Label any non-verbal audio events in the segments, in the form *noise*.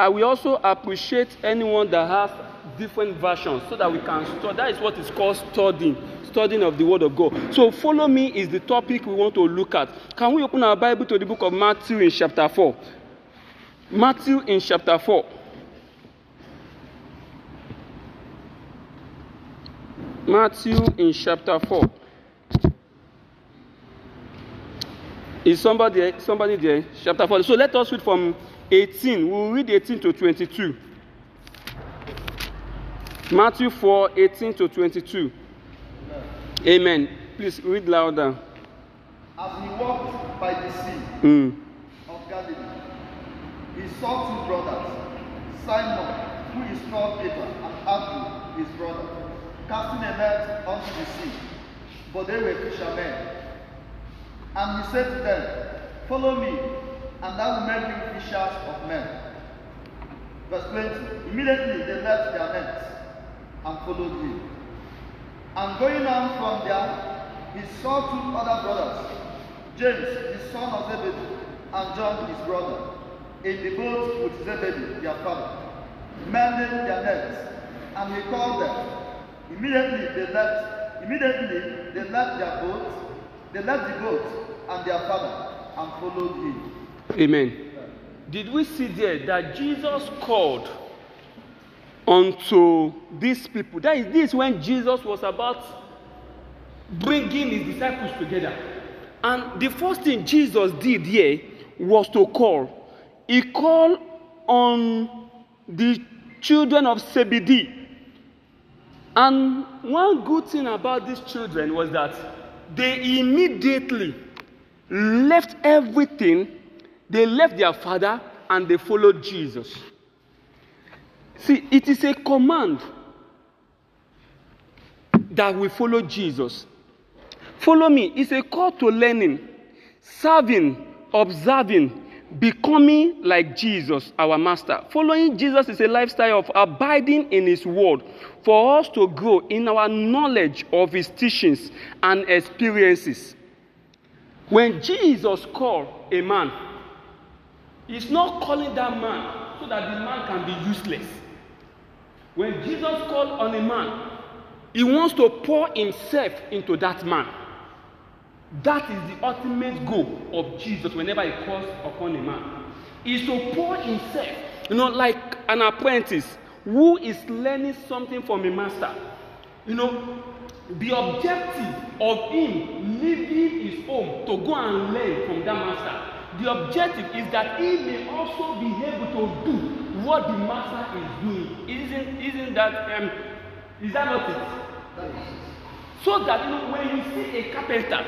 I will also appreciate anyone that has different versions so that we can study. That is what is called studying, studying of the Word of God. So, follow me is the topic we want to look at. Can we open our Bible to the book of Matthew in chapter 4? Matthew in chapter 4. Matthew in chapter 4. Is somebody? Somebody there? Chapter 4. So let us read from 18. We'll read 18 to 22. Matthew 4, 18 to 22. Amen. Please read louder. As he walked by the sea Mm. of Galilee, he saw two brothers, Simon, who is called Peter, and Andrew, his brother, casting a net unto the sea, for they were fishermen. And he said to them, Follow me, and I will make you fishers of men. Verse 20 Immediately they left their nets and followed him. And going on from there, he saw two other brothers, James, the son of Zebedee, and John, his brother, in the boat with Zebedee, their father, mending their nets. And he called them. Immediately they left. Immediately they left their boat. They left the boat and their father and followed him. Amen. Did we see there that Jesus called unto these people? That is this when Jesus was about bringing his disciples together. And the first thing Jesus did here was to call. He called on the children of Zebedee. And one good thing about these children was that they immediately left everything, they left their father, and they followed Jesus. See, it is a command that we follow Jesus. Follow me. It's a call to learning, serving, observing, becoming like Jesus, our master. Following Jesus is a lifestyle of abiding in his word for us to grow in our knowledge of his teachings and experiences. When Jesus called a man, he's not calling that man so that the man can be useless. When Jesus called on a man, he wants to pour himself into that man. That is the ultimate goal of Jesus whenever he calls upon a man. Is to pour himself, you know, like an apprentice who is learning something from a master. You know, the objective of him leaving his home to go and learn from that master. The objective is that he may also be able to do what the master is doing. Isn't, isn't that, um, is that not it? So that you know, when you see a carpenter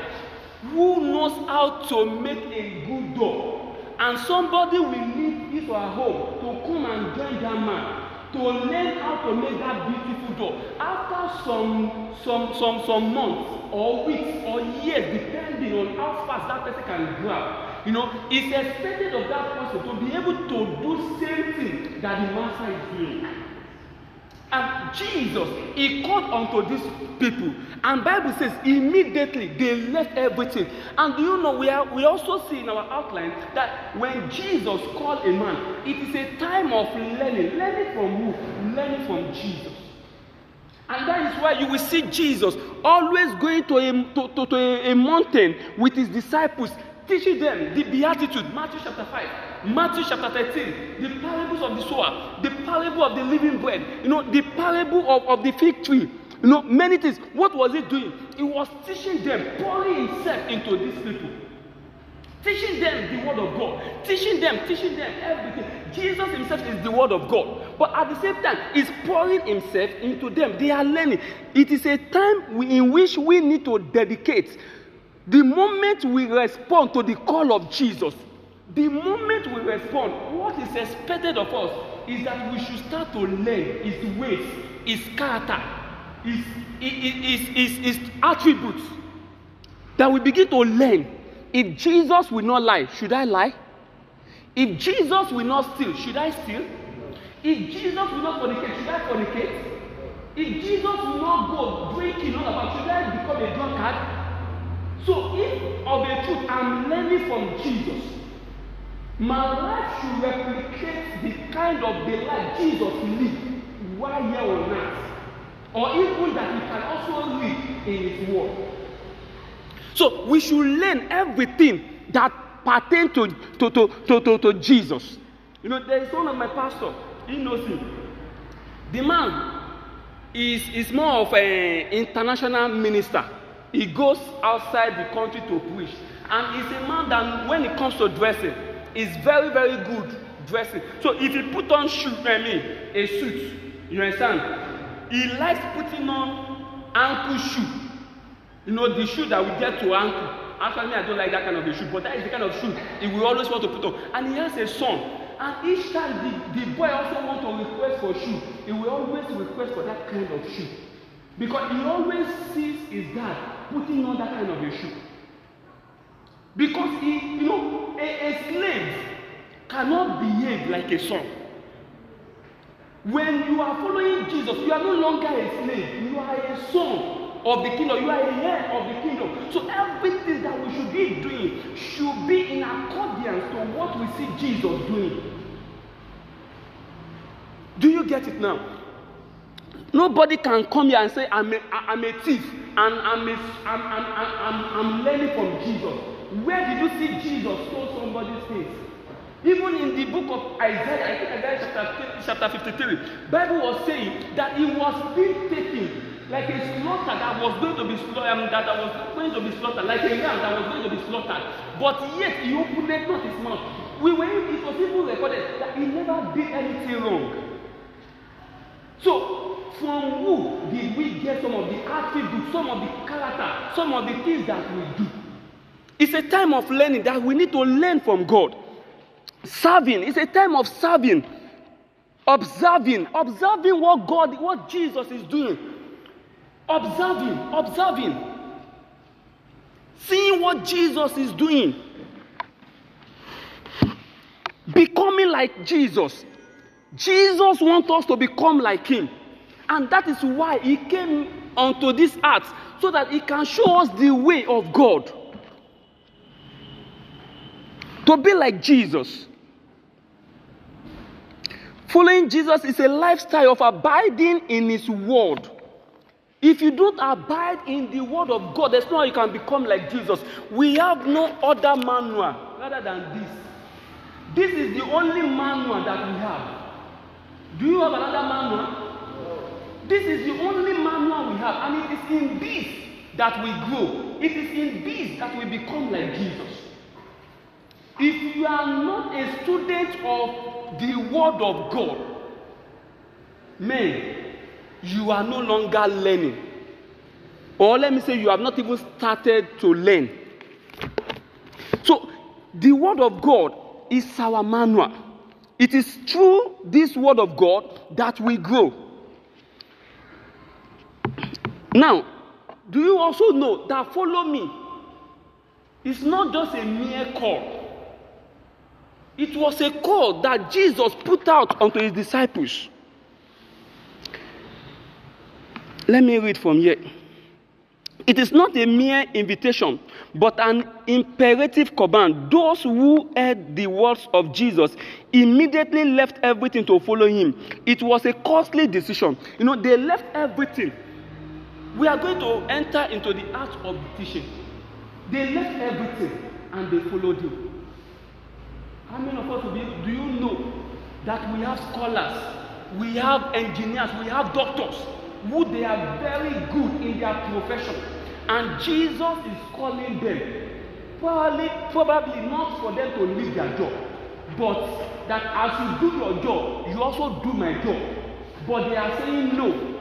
who knows how to make a good door, and somebody will leave his or her home to come and join that man to learn how to make that beautiful door. After some some some some months or weeks or years, depending on how fast that person can grab, you know, it's expected of that person to be able to do same thing that the master is doing. And Jesus, he called unto these people, and Bible says immediately they left everything. And do you know we are we also see in our outline that when Jesus called a man, it is a time of learning. Learning from who? Learning from Jesus. And that is why you will see Jesus always going to a, to, to, to a, a mountain with his disciples, teaching them the Beatitude, Matthew chapter 5, Matthew chapter 13, the parables of the sower, the parable of the living bread, you know, the parable of, of the fig tree, you know, many things. What was he doing? He was teaching them, pouring himself into these people. Teaching them the word of God, teaching them, teaching them everything. Jesus himself is the word of God, but at the same time, he's pouring himself into them. They are learning. It is a time in which we need to dedicate. The moment we respond to the call of Jesus, the moment we respond, what is expected of us is that we should start to learn his ways, his character, his, his, his, his, his attributes. That we begin to learn. If Jesus will not lie, should I lie? If Jesus will not steal, should I steal? If Jesus will not fornicate, should I fornicate? If Jesus will not go drinking all about, should I become a drunkard? So if of a truth I'm learning from Jesus, my life should replicate the kind of the life Jesus lived while here on earth, or even that we can also live in His Word. So we should learn everything that pertain to, to, to, to, to, to Jesus. You know, there is one of my pastor, he knows him. The man is, is more of an international minister. He goes outside the country to preach. And he's a man that when it comes to dressing, is very, very good dressing. So if he put on shoe, I mean, a suit, you understand? He likes putting on ankle shoe. You know, the shoe that we get to ankle. Actually, I don't like that kind of a shoe, but that is the kind of shoe he will always want to put on. And he has a son. And each time the, the boy also want to request for shoe, he will always request for that kind of shoe. Because he always sees his dad putting on that kind of a shoe. Because he, you know, a, a slave cannot behave like a son. When you are following Jesus, you are no longer a slave, you are a son of the kingdom, you are a heir of the kingdom. So everything that we should be doing should be in accordance to what we see Jesus doing. Do you get it now? Nobody can come here and say, I'm a, I'm a thief and I'm, a, I'm, I'm, I'm, I'm learning from Jesus. Where did you see Jesus stole somebody's face? Even in the book of Isaiah, I think Isaiah chapter, chapter 53, Bible was saying that he was being taken like a slaughter that was going to be slaughtered, um, that, that was going to be slaughtered, like a ram that was going to be slaughtered. But yet he opened not his mouth. We were, it was even recorded that he never did anything wrong. So, from who did we get some of the attributes, some of the character, some of the things that we do? It's a time of learning that we need to learn from God. Serving, it's a time of serving, observing, observing what God, what Jesus is doing. Observing, observing, seeing what Jesus is doing, becoming like Jesus. Jesus wants us to become like him. And that is why he came onto this earth so that he can show us the way of God. To be like Jesus. Following Jesus is a lifestyle of abiding in his word. If you don't abide in the word of God, there's no how you can become like Jesus. We have no other manual rather than this. This is the only manual that we have. Do you have another manual? This is the only manual we have, and it is in this that we grow. It is in this that we become like Jesus. If you are not a student of the Word of God, man, you are no longer learning. Or let me say, you have not even started to learn. So, the Word of God is our manual. It is through this Word of God that we grow. Now, do you also know that follow me is not just a mere call? It was a call that Jesus put out unto his disciples. Let me read from here. It is not a mere invitation, but an imperative command. Those who heard the words of Jesus immediately left everything to follow him. It was a costly decision. You know, they left everything. We are going to enter into the art of teaching. They left everything and they followed him. How many of us do you know that we have scholars, we have engineers, we have doctors who they are very good in their profession and jesus is calling them probably probably not for them to leave their job but that as you do your job you also do my job but they are saying no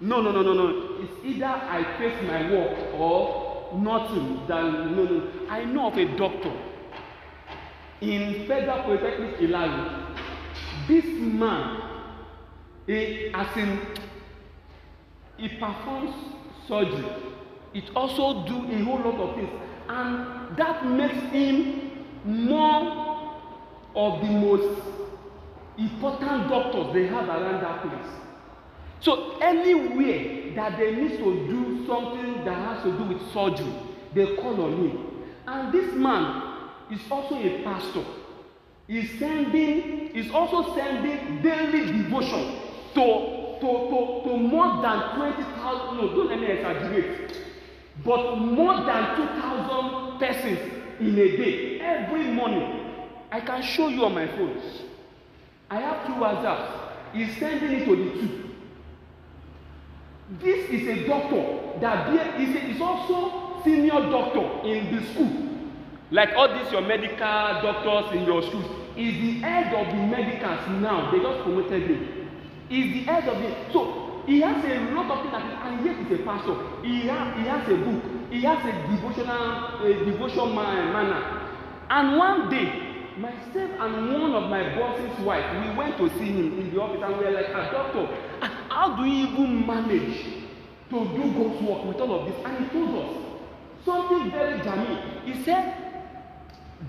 no no no no no. It's either i face my work or nothing than no no. I know of a doctor in federal polytechnic ilayi this man he as in he performs surgery. It also do a whole lot of things. And that makes him more of the most important doctors they have around that place so anywhere that they need to do something that has to do with surgery they call on him and this man is also a pastor. Is sending is also sending daily devotion to to to to more than twenty thousand no don't let me exaggerate but more than two thousand persons in a day every morning. I can show you on my phone. I have two whatsapps. He sending it to the two this is a doctor that be is a is also senior doctor in the school. Like all these your medical doctors in your schools is the head of the medicals now they just promoted him. Is the head of it so he has a lot of things that and yet he's a pastor. He has he has a book. He has a devotional a devotion man, manner. And one day myself and one of my boss's wife we went to see him in the office and we were like ah doctor ah how do you even manage to do God's work with all of this? And he told us something very germane. He said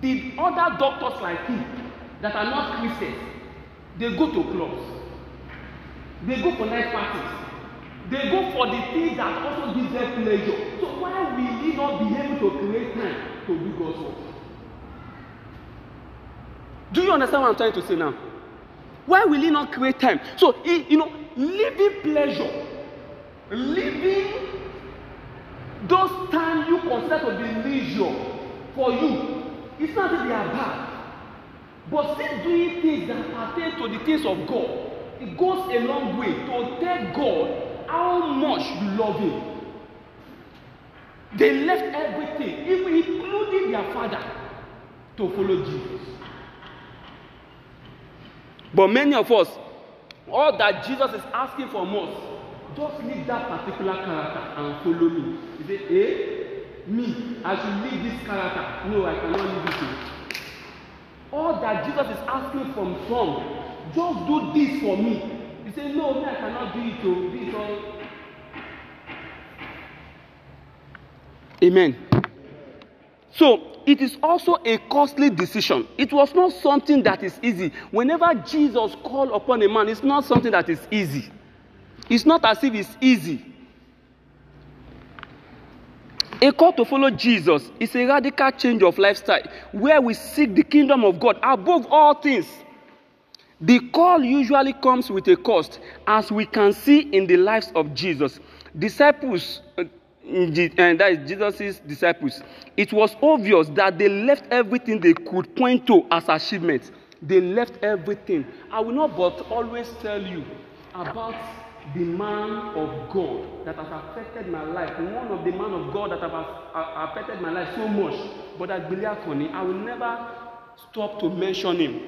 the other doctors like him that are not Christians they go to clubs they go for night parties they go for the things that also give them pleasure? So why will he not be able to create time to do God's work? Do you understand what I'm trying to say now? Why will he not create time? So he you know living pleasure. Living those time you consider to be leisure for you it's not that they are bad. But still doing things that pertain to the things of God it goes a long way to tell God how much you love him. They left everything even including their father to follow Jesus. But many of us all that Jesus is asking from us just leave that particular character and follow me. You say eh? Me? I should leave this character. No i cannot leave it. O all that jesus is asking from some just do this for me. You say no me i cannot do it o this all. Amen. So it is also a costly decision. It was not something that is easy. Whenever jesus called upon a man it's not something that is easy. It's not as if it's easy. A call to follow jesus is a radical change of lifestyle where we seek the kingdom of god above all things. The call usually comes with a cost as we can see in the lives of jesus. Disciples uh, and that is jesus' disciples. It was obvious that they left everything they could point to as achievement they left everything. I will not but always tell you about the man of God that has affected my life, one of the man of God that uh, affected my life so much, but at Biliakoni, I will never stop to mention him.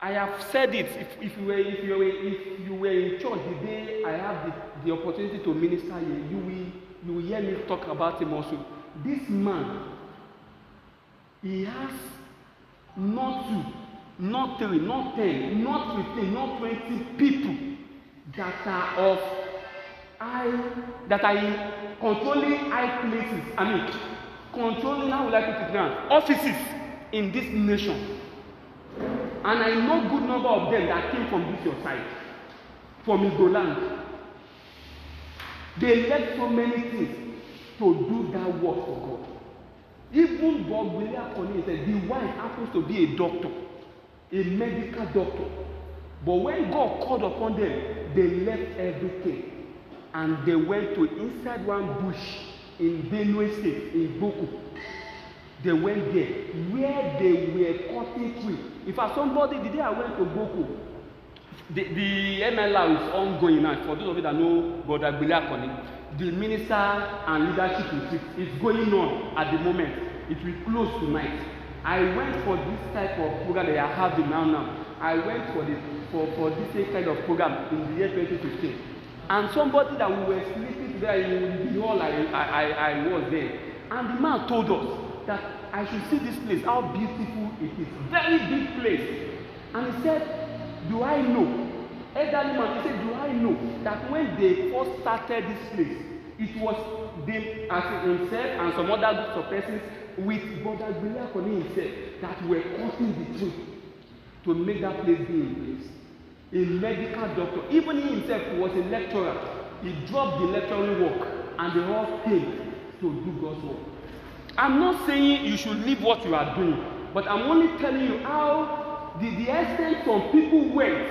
I have said it. If, if, you were, if, you were, if you were in church the day I have the, the opportunity to minister here, you will, you will hear me talk about him also. This man, he has not two, not three, not ten, not fifteen, not twenty people that are of high that are in controlling high places i mean controlling how will i put it now offices in this nation and i know good number of them that came from this your side from igbo land they left so many things to do that work for god. Even bogbele akoni said the wife happens to be a doctor a medical doctor. But when god called upon them they left everything and they went to inside one bush in benue state in boku they went there where they were cutting tree. In fact somebody the day i went to boku the the mlr is ongoing now for those of you that know god agbele akoni. The minister and leadership retreat is going on at the moment. It will close tonight. I went for this type of program that i have now now. I went for the for for this kind of program in the year 2015 and somebody that we were sleeping there in the hall i i, I was there. And the man told us that i should see this place how beautiful it is. Very big place. And he said do i know? Elderly man he said do i know that when they first started this place it was them as himself and some other groups of persons with brother gbele akoni himself that were cutting the tree to make that place be in place. A medical doctor even he himself was a lecturer. He dropped the lecturing work and they all came to do God's work. I'm not saying you should leave what you are doing But I'm only telling you how the, the extent some people went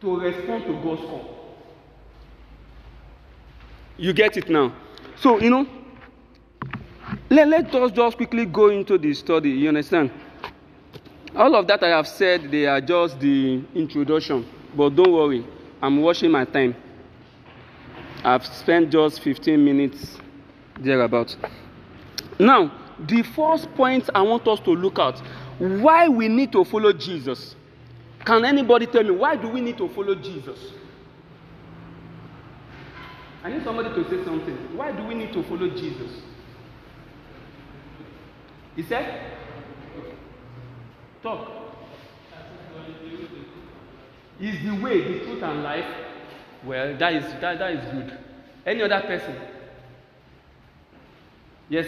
to respond to God's call. You get it now? So, you know, let, let us just quickly go into the study. You understand? All of that I have said, they are just the introduction. But don't worry, I'm watching my time. I've spent just 15 minutes thereabouts. Now, the first point I want us to look at why we need to follow Jesus. Can anybody tell me why do we need to follow Jesus? I need somebody to say something. Why do we need to follow Jesus? He said, Talk. Is the way, the truth, and life? Well, that is that, that is good. Any other person? Yes.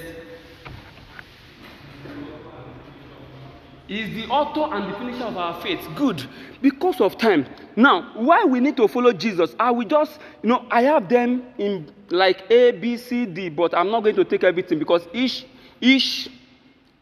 Is the author and the finisher of our faith. Good. Because of time. Now, why we need to follow Jesus? I will just, you know, I have them in like A, B, C, D, but I'm not going to take everything because each each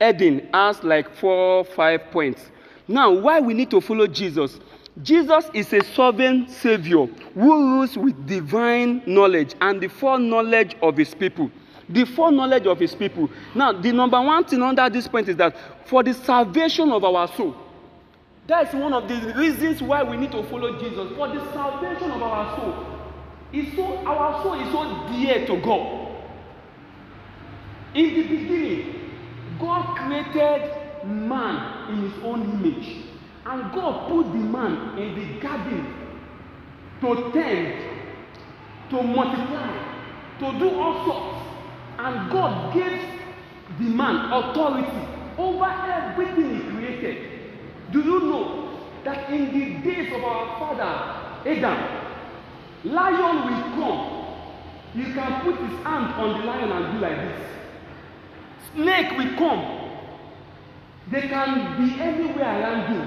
heading has like four, five points. Now, why we need to follow Jesus? Jesus is a sovereign savior who rules with divine knowledge and the foreknowledge of his people. The foreknowledge of his people. Now, the number one thing under this point is that for the salvation of our soul, that's one of the reasons why we need to follow Jesus. For the salvation of our soul. Is so our soul is so dear to God. In the beginning, God created man in his own image. And God put the man in the garden to tend, to multiply, to do all sorts. And God gave the man authority over everything he created. Do you know that in the days of our father Adam, lion will come. You can put his hand on the lion and do like this. Snake will come. They can be anywhere around you.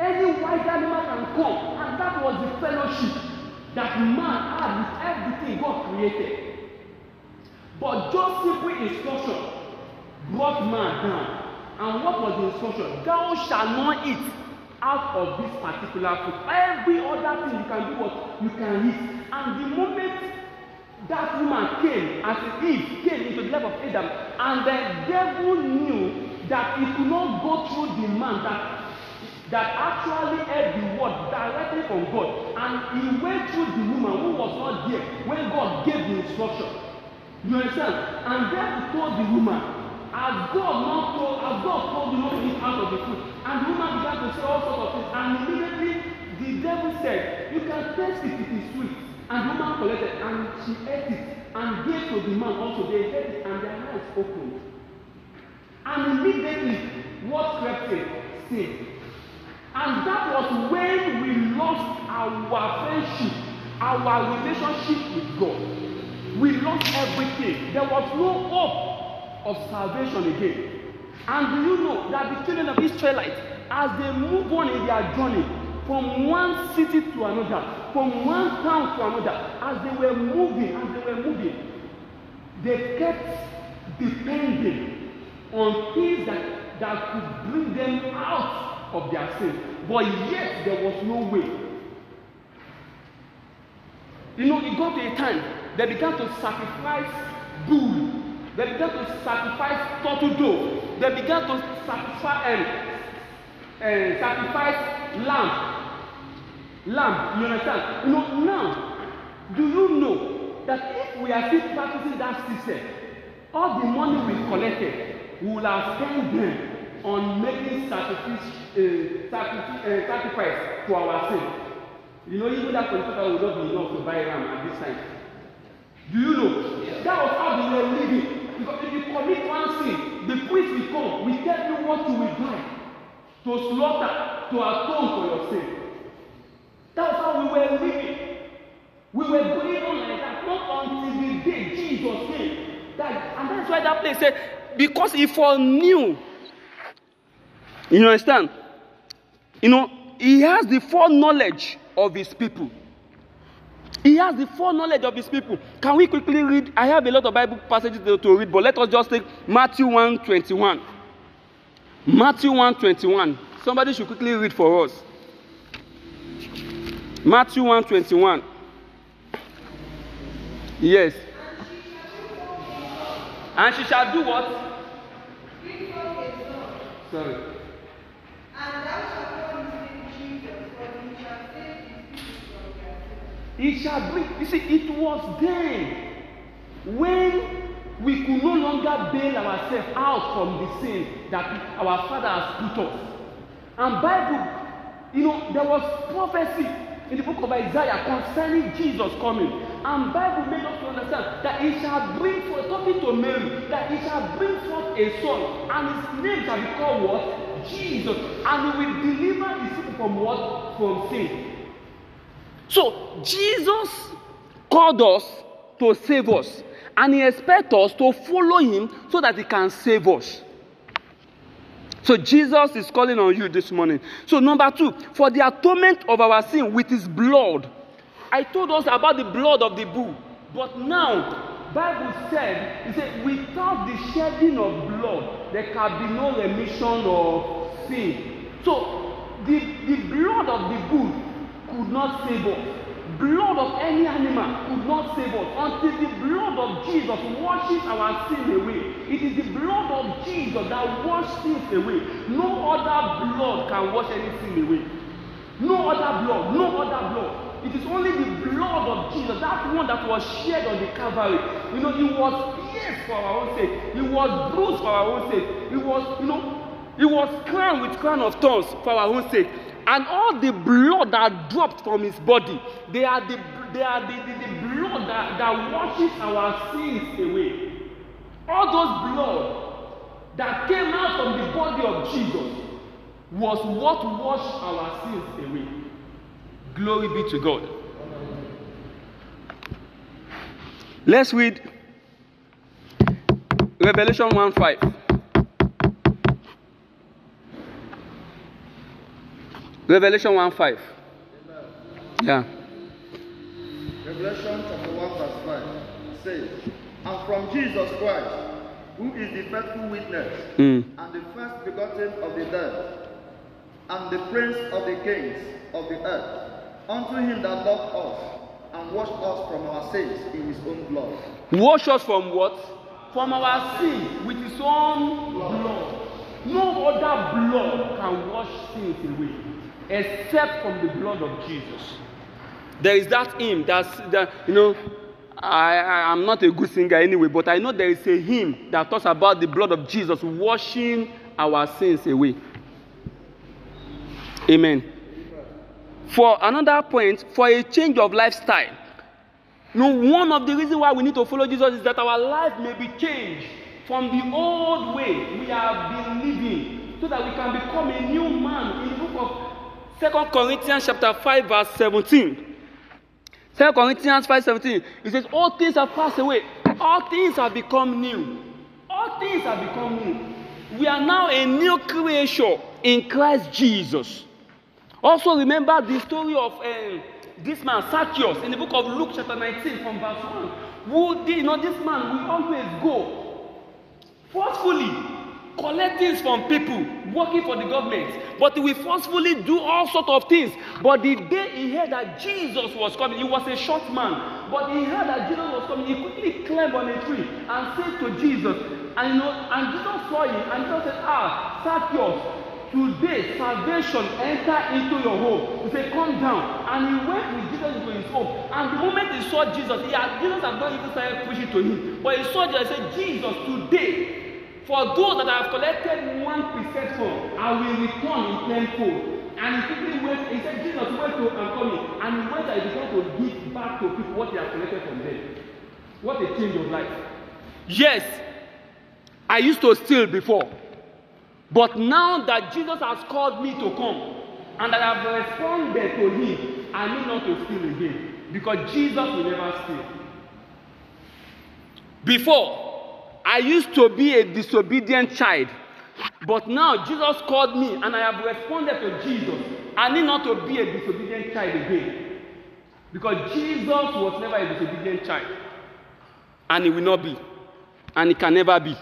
Any wild animal can come. And that was the fellowship that man had with everything God created. But just simple instruction brought man down. And what was the instruction? Thou shalt not eat out of this particular food. Every other thing you can do what you can eat. And the moment that woman came, as Eve came into the life of Adam, and the devil knew that he could not go through the man that that actually heard the word directly from God, and he went through the woman who was not there when God gave the instruction. You understand? And then he told the woman, as God not told, as God told you not to eat out of the food, and the woman began to say all sorts of things, and immediately the devil said, You can taste it, it is sweet. And the woman collected, and she ate it, and gave to the man also. They ate it, and their eyes opened. And immediately, what crept in? Sin. And that was when we lost our friendship, our relationship with God. We lost everything. There was no hope of salvation again. And do you know that the children of Israelites, as they move on in their journey from one city to another, from one town to another, as they were moving, as they were moving, they kept depending on things that, that could bring them out of their sin. But yet there was no way. You know, it got to a time they began to sacrifice bull. They began to sacrifice turtle dove. They began to sacrifice um, uh, sacrifice lamb. Lamb, you understand? You know, now, do you know that if we are still practicing that system, all the money we collected, we will have spent them on making sacrifice, uh, sacrifice, uh, sacrifice to our sin. You know, even that political would not be enough to buy ram at this time. Do you know? Yeah. That was how they were living. Because if you commit one sin, the priest will come, we tell you what you will buy to slaughter, to atone for your sin. That's how we were living. We were going on like that, not until the day Jesus came. That, and that's why that place said, because he foreknew You understand? You know, he has the foreknowledge of his people. He has the foreknowledge of his people. Can we quickly read? I have a lot of Bible passages to, to read, but let us just take Matthew 1 21. Matthew 121. Somebody should quickly read for us. Matthew 121. Yes. And she shall do what? Sorry. It shall bring, you see, it was then when we could no longer bail ourselves out from the sin that our father has put us. And Bible, you know, there was prophecy in the book of Isaiah concerning Jesus coming. And Bible made us to understand that he shall bring forth, talking to Mary, that he shall bring forth a son, and his name shall be called what? Jesus. And he will deliver his people from what? From sin. So Jesus called us to save us, and he expects us to follow him so that he can save us. So Jesus is calling on you this morning. So number two, for the atonement of our sin with his blood. I told us about the blood of the bull, but now Bible said, it said, without the shedding of blood, there can be no remission of sin. So the, the blood of the bull could not save us. Blood of any animal could not save us until the blood of Jesus washes our sin away. It is the blood of Jesus that washes sins away. No other blood can wash any sin away. No other blood, no other blood. It is only the blood of Jesus, that one that was shed on the Calvary. You know, it was pierced for our own sake. It was bruised for our own sake. It was, you know, it was crowned with crown of thorns for our own sake. And all the blood that dropped from his body, they are the, they are the, the, the blood that, that washes our sins away. All those blood that came out from the body of Jesus was what washed our sins away. Glory be to God. Let's read Revelation 1 5. Revelation 1 5. Yeah. Revelation chapter 1 verse 5 says, And from Jesus Christ, who is the faithful witness, Mm. and the first begotten of the dead, and the prince of the kings of the earth, unto him that loved us, and washed us from our sins in his own blood. Wash us from what? From our sin with his own blood. No other blood can wash sins away except from the blood of Jesus. There is that hymn that's that you know. I, I am not a good singer anyway, but I know there is a hymn that talks about the blood of Jesus washing our sins away. Amen. For another point, for a change of lifestyle. No, one of the reasons why we need to follow Jesus is that our life may be changed from the old way we have been living so that we can become a new man in the book of Second Corinthians chapter 5 verse 17. 2 Corinthians 5 17. It says, All things have passed away, all things have become new. All things have become new. We are now a new creation in Christ Jesus. Also, remember the story of um, this man, Zacchaeus, in the book of Luke, chapter 19, from verse 1. Who did, you know, this man will always go forcefully collect things from people working for the government. But he will forcefully do all sort of things. But the day he heard that jesus was coming he was a short man. But he heard that jesus was coming he quickly climbed on a tree and said to jesus and you know and jesus saw him and jesus said ah zacchaeus today salvation enter into your home. He say come down. And he went with jesus into his home. And the moment he saw jesus he had jesus had not even started preaching to him. But he saw jesus and say jesus today for those that have collected one percent from i will return in tenfold. And he quickly went he said jesus went to and coming and he went and he began to give back to people what he had collected from them. What a change of life. Yes i used to steal before. But now that jesus has called me to come and that i have responded to him i need not to steal again because jesus will never steal. Before I used to be a disobedient child, but now Jesus called me and I have responded to Jesus. I need not to be a disobedient child again. Because Jesus was never a disobedient child. And he will not be. And he can never be.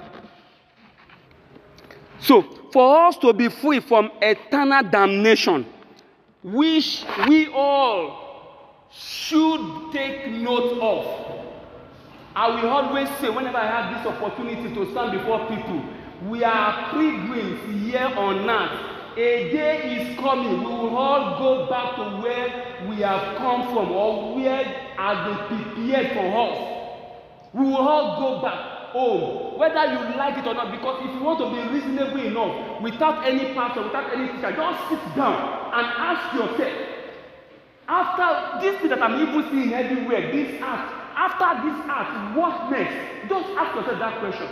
So, for us to be free from eternal damnation, which we all should take note of. I will always say, whenever I have this opportunity to stand before people, we are pilgrims here on earth. A day is coming, we will all go back to where we have come from or where has been prepared for us. We will all go back home, whether you like it or not, because if you want to be reasonable enough, without any pastor, without any teacher, just sit down and ask yourself, after this thing that I'm even seeing everywhere, this act, after this act, what next? Just ask yourself that question.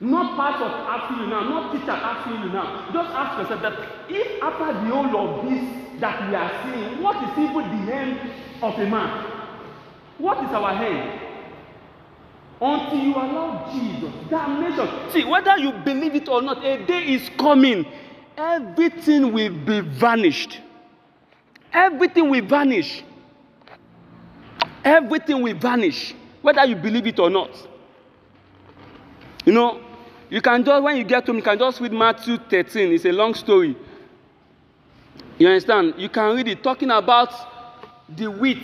Not pastor asking you now, not teacher asking you now. Just ask yourself that if after the whole of this that we are seeing, what is even the end of a man? What is our end? Until you allow Jesus, damnation. See, whether you believe it or not, a day is coming. Everything will be vanished. Everything will vanish. Everything will vanish, whether you believe it or not. You know, you can just, when you get to, you can just read Matthew 13. It's a long story. You understand? You can read it talking about the wheat,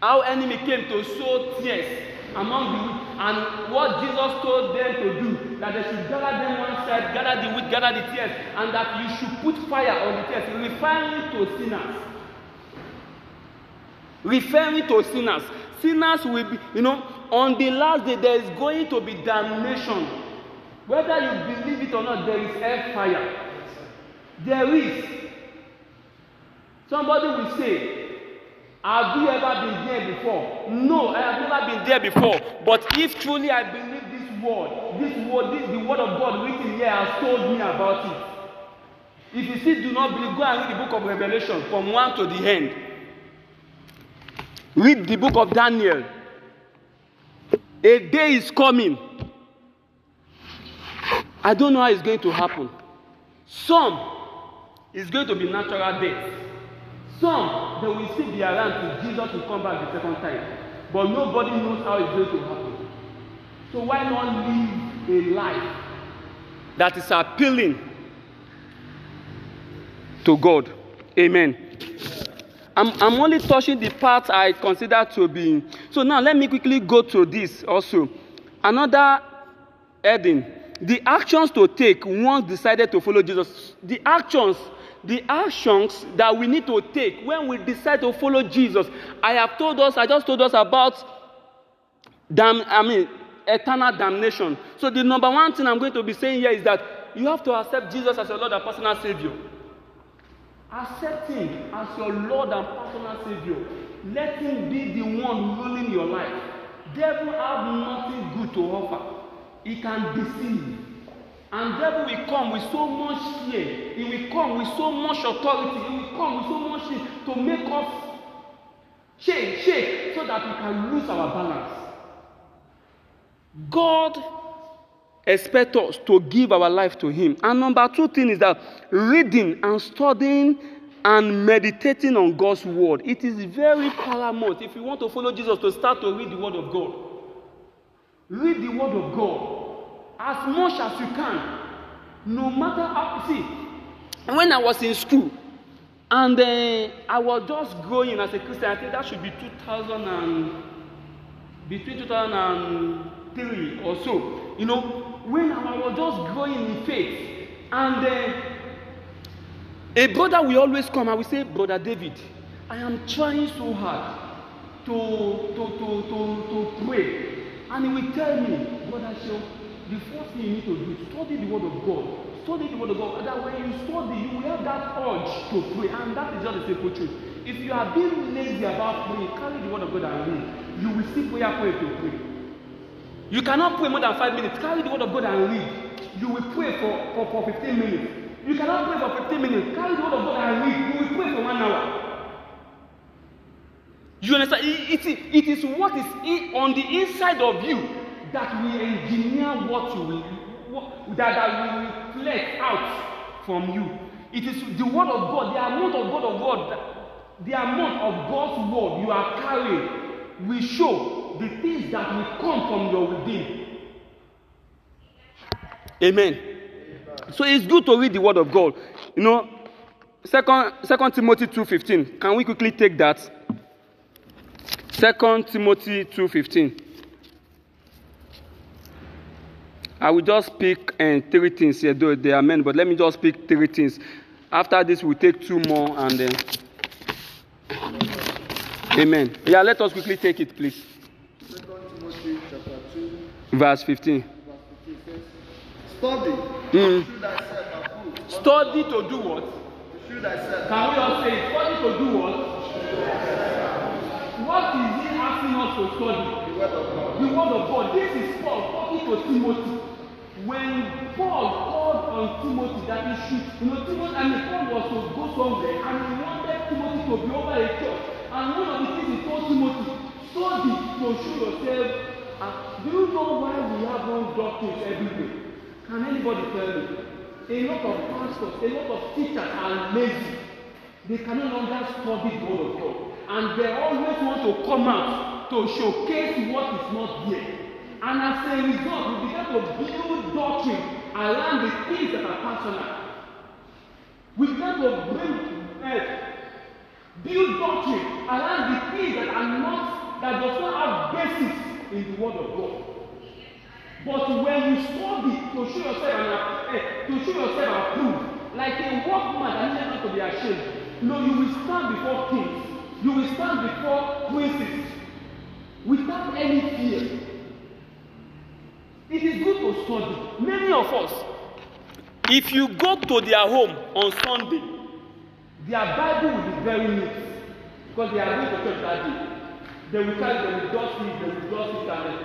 how enemy came to sow tears among the wheat, and what Jesus told them to do, that they should gather them one side, gather the wheat, gather the tears, and that you should put fire on the tears, referring to sinners. Referring to sinners. Sinners will be, you know, on the last day there is going to be damnation. Whether you believe it or not, there is hellfire. There is. Somebody will say, Have you ever been there before? No, I have never been there before. But if truly I believe this word, this word, this, the word of God written here has told me about it. If you still do not believe, go and read the book of Revelation from one to the end. Read the book of Daniel. A day is coming. I don't know how it's going to happen. Some is going to be natural death. Some they will still be around till Jesus will come back the second time. But nobody knows how it's going to happen. So why not live a life that is appealing to God? Amen. I'm, I'm only touching the part I consider to be. So now let me quickly go to this also. Another heading. The actions to take once decided to follow Jesus. The actions, the actions that we need to take when we decide to follow Jesus. I have told us, I just told us about damn, I mean, eternal damnation. So the number one thing I'm going to be saying here is that you have to accept Jesus as your Lord and personal Savior. Accept Him as your Lord and personal Savior. Let Him be the one ruling your life. Devil have nothing good to offer. He can deceive. And devil will come with so much fear. He will come with so much authority. He will come with so much things to make us shake, shake, so that we can lose our balance. God expects us to give our life to Him. And number two thing is that reading and studying and meditating on God's word. It is very paramount if you want to follow Jesus to start to read the word of God. Read the word of God as much as you can. No matter how see, when I was in school and I was just growing as a Christian, I think that should be 2000 and between 2003 or so. You know, when I was just growing in faith, and uh, a brother will always come and will say, Brother David, I am trying so hard to, to, to, to, to pray. And he will tell me, Brother Shaw, the first thing you need to do is study the Word of God. Study the Word of God. That when you study, you will have that urge to pray. And that is just the simple truth. If you are being lazy about praying, carry the Word of God and read. You will see prayer point to pray. You cannot pray more than five minutes. Carry the Word of God and read. You will pray for, for, for 15 minutes. You cannot pray for 15 minutes. Carry the Word of God and read. You will pray for one hour. You understand? It, it, it is what is in, on the inside of you that will engineer what you will, what, that, that will reflect out from you. It is the word of God, the amount of God of God, the amount of God's word you are carrying will show the things that will come from your within. Amen. So it's good to read the word of God. You know, second second Timothy 2:15. Can we quickly take that? Second Timothy 2:15. I will just pick uh, three things here, though they are men, but let me just pick three things. After this, we'll take two more and then. Amen. Yeah, let us quickly take it, please. Second Timothy chapter 2, Verse 15. verse 15 says, Study, Mm. Study to do what? Can we all say study to do what? What is he asking us to study? the word of God. The word of God. This is Paul talking to Timothy. When Paul called on Timothy that he should, you know, Timothy, I mean, Paul was to go somewhere and he wanted to be over a church. And one of the things he told Timothy, study to show yourself. Uh, do you know why we have wrong doctrines everywhere? Can anybody tell me? A lot of pastors, a lot of teachers are lazy. They can no longer study the word of God. And they always want to come out to showcase what is not there. And as a result, we began to build doctrine around the things that are personal. We began to bring, uh, build doctrine around the things that are not, that does not have basis in the word of God. But when you study to show yourself and uh, to show yourself approved, like a workman that needs not to be ashamed, no, you will stand before kings, you will stand before princes without any fear. It is good to study. Many of us, if you go to their home on Sunday, their Bible will be very neat because they are going to church that day. They will carry, they will dust it, they will dust it, and then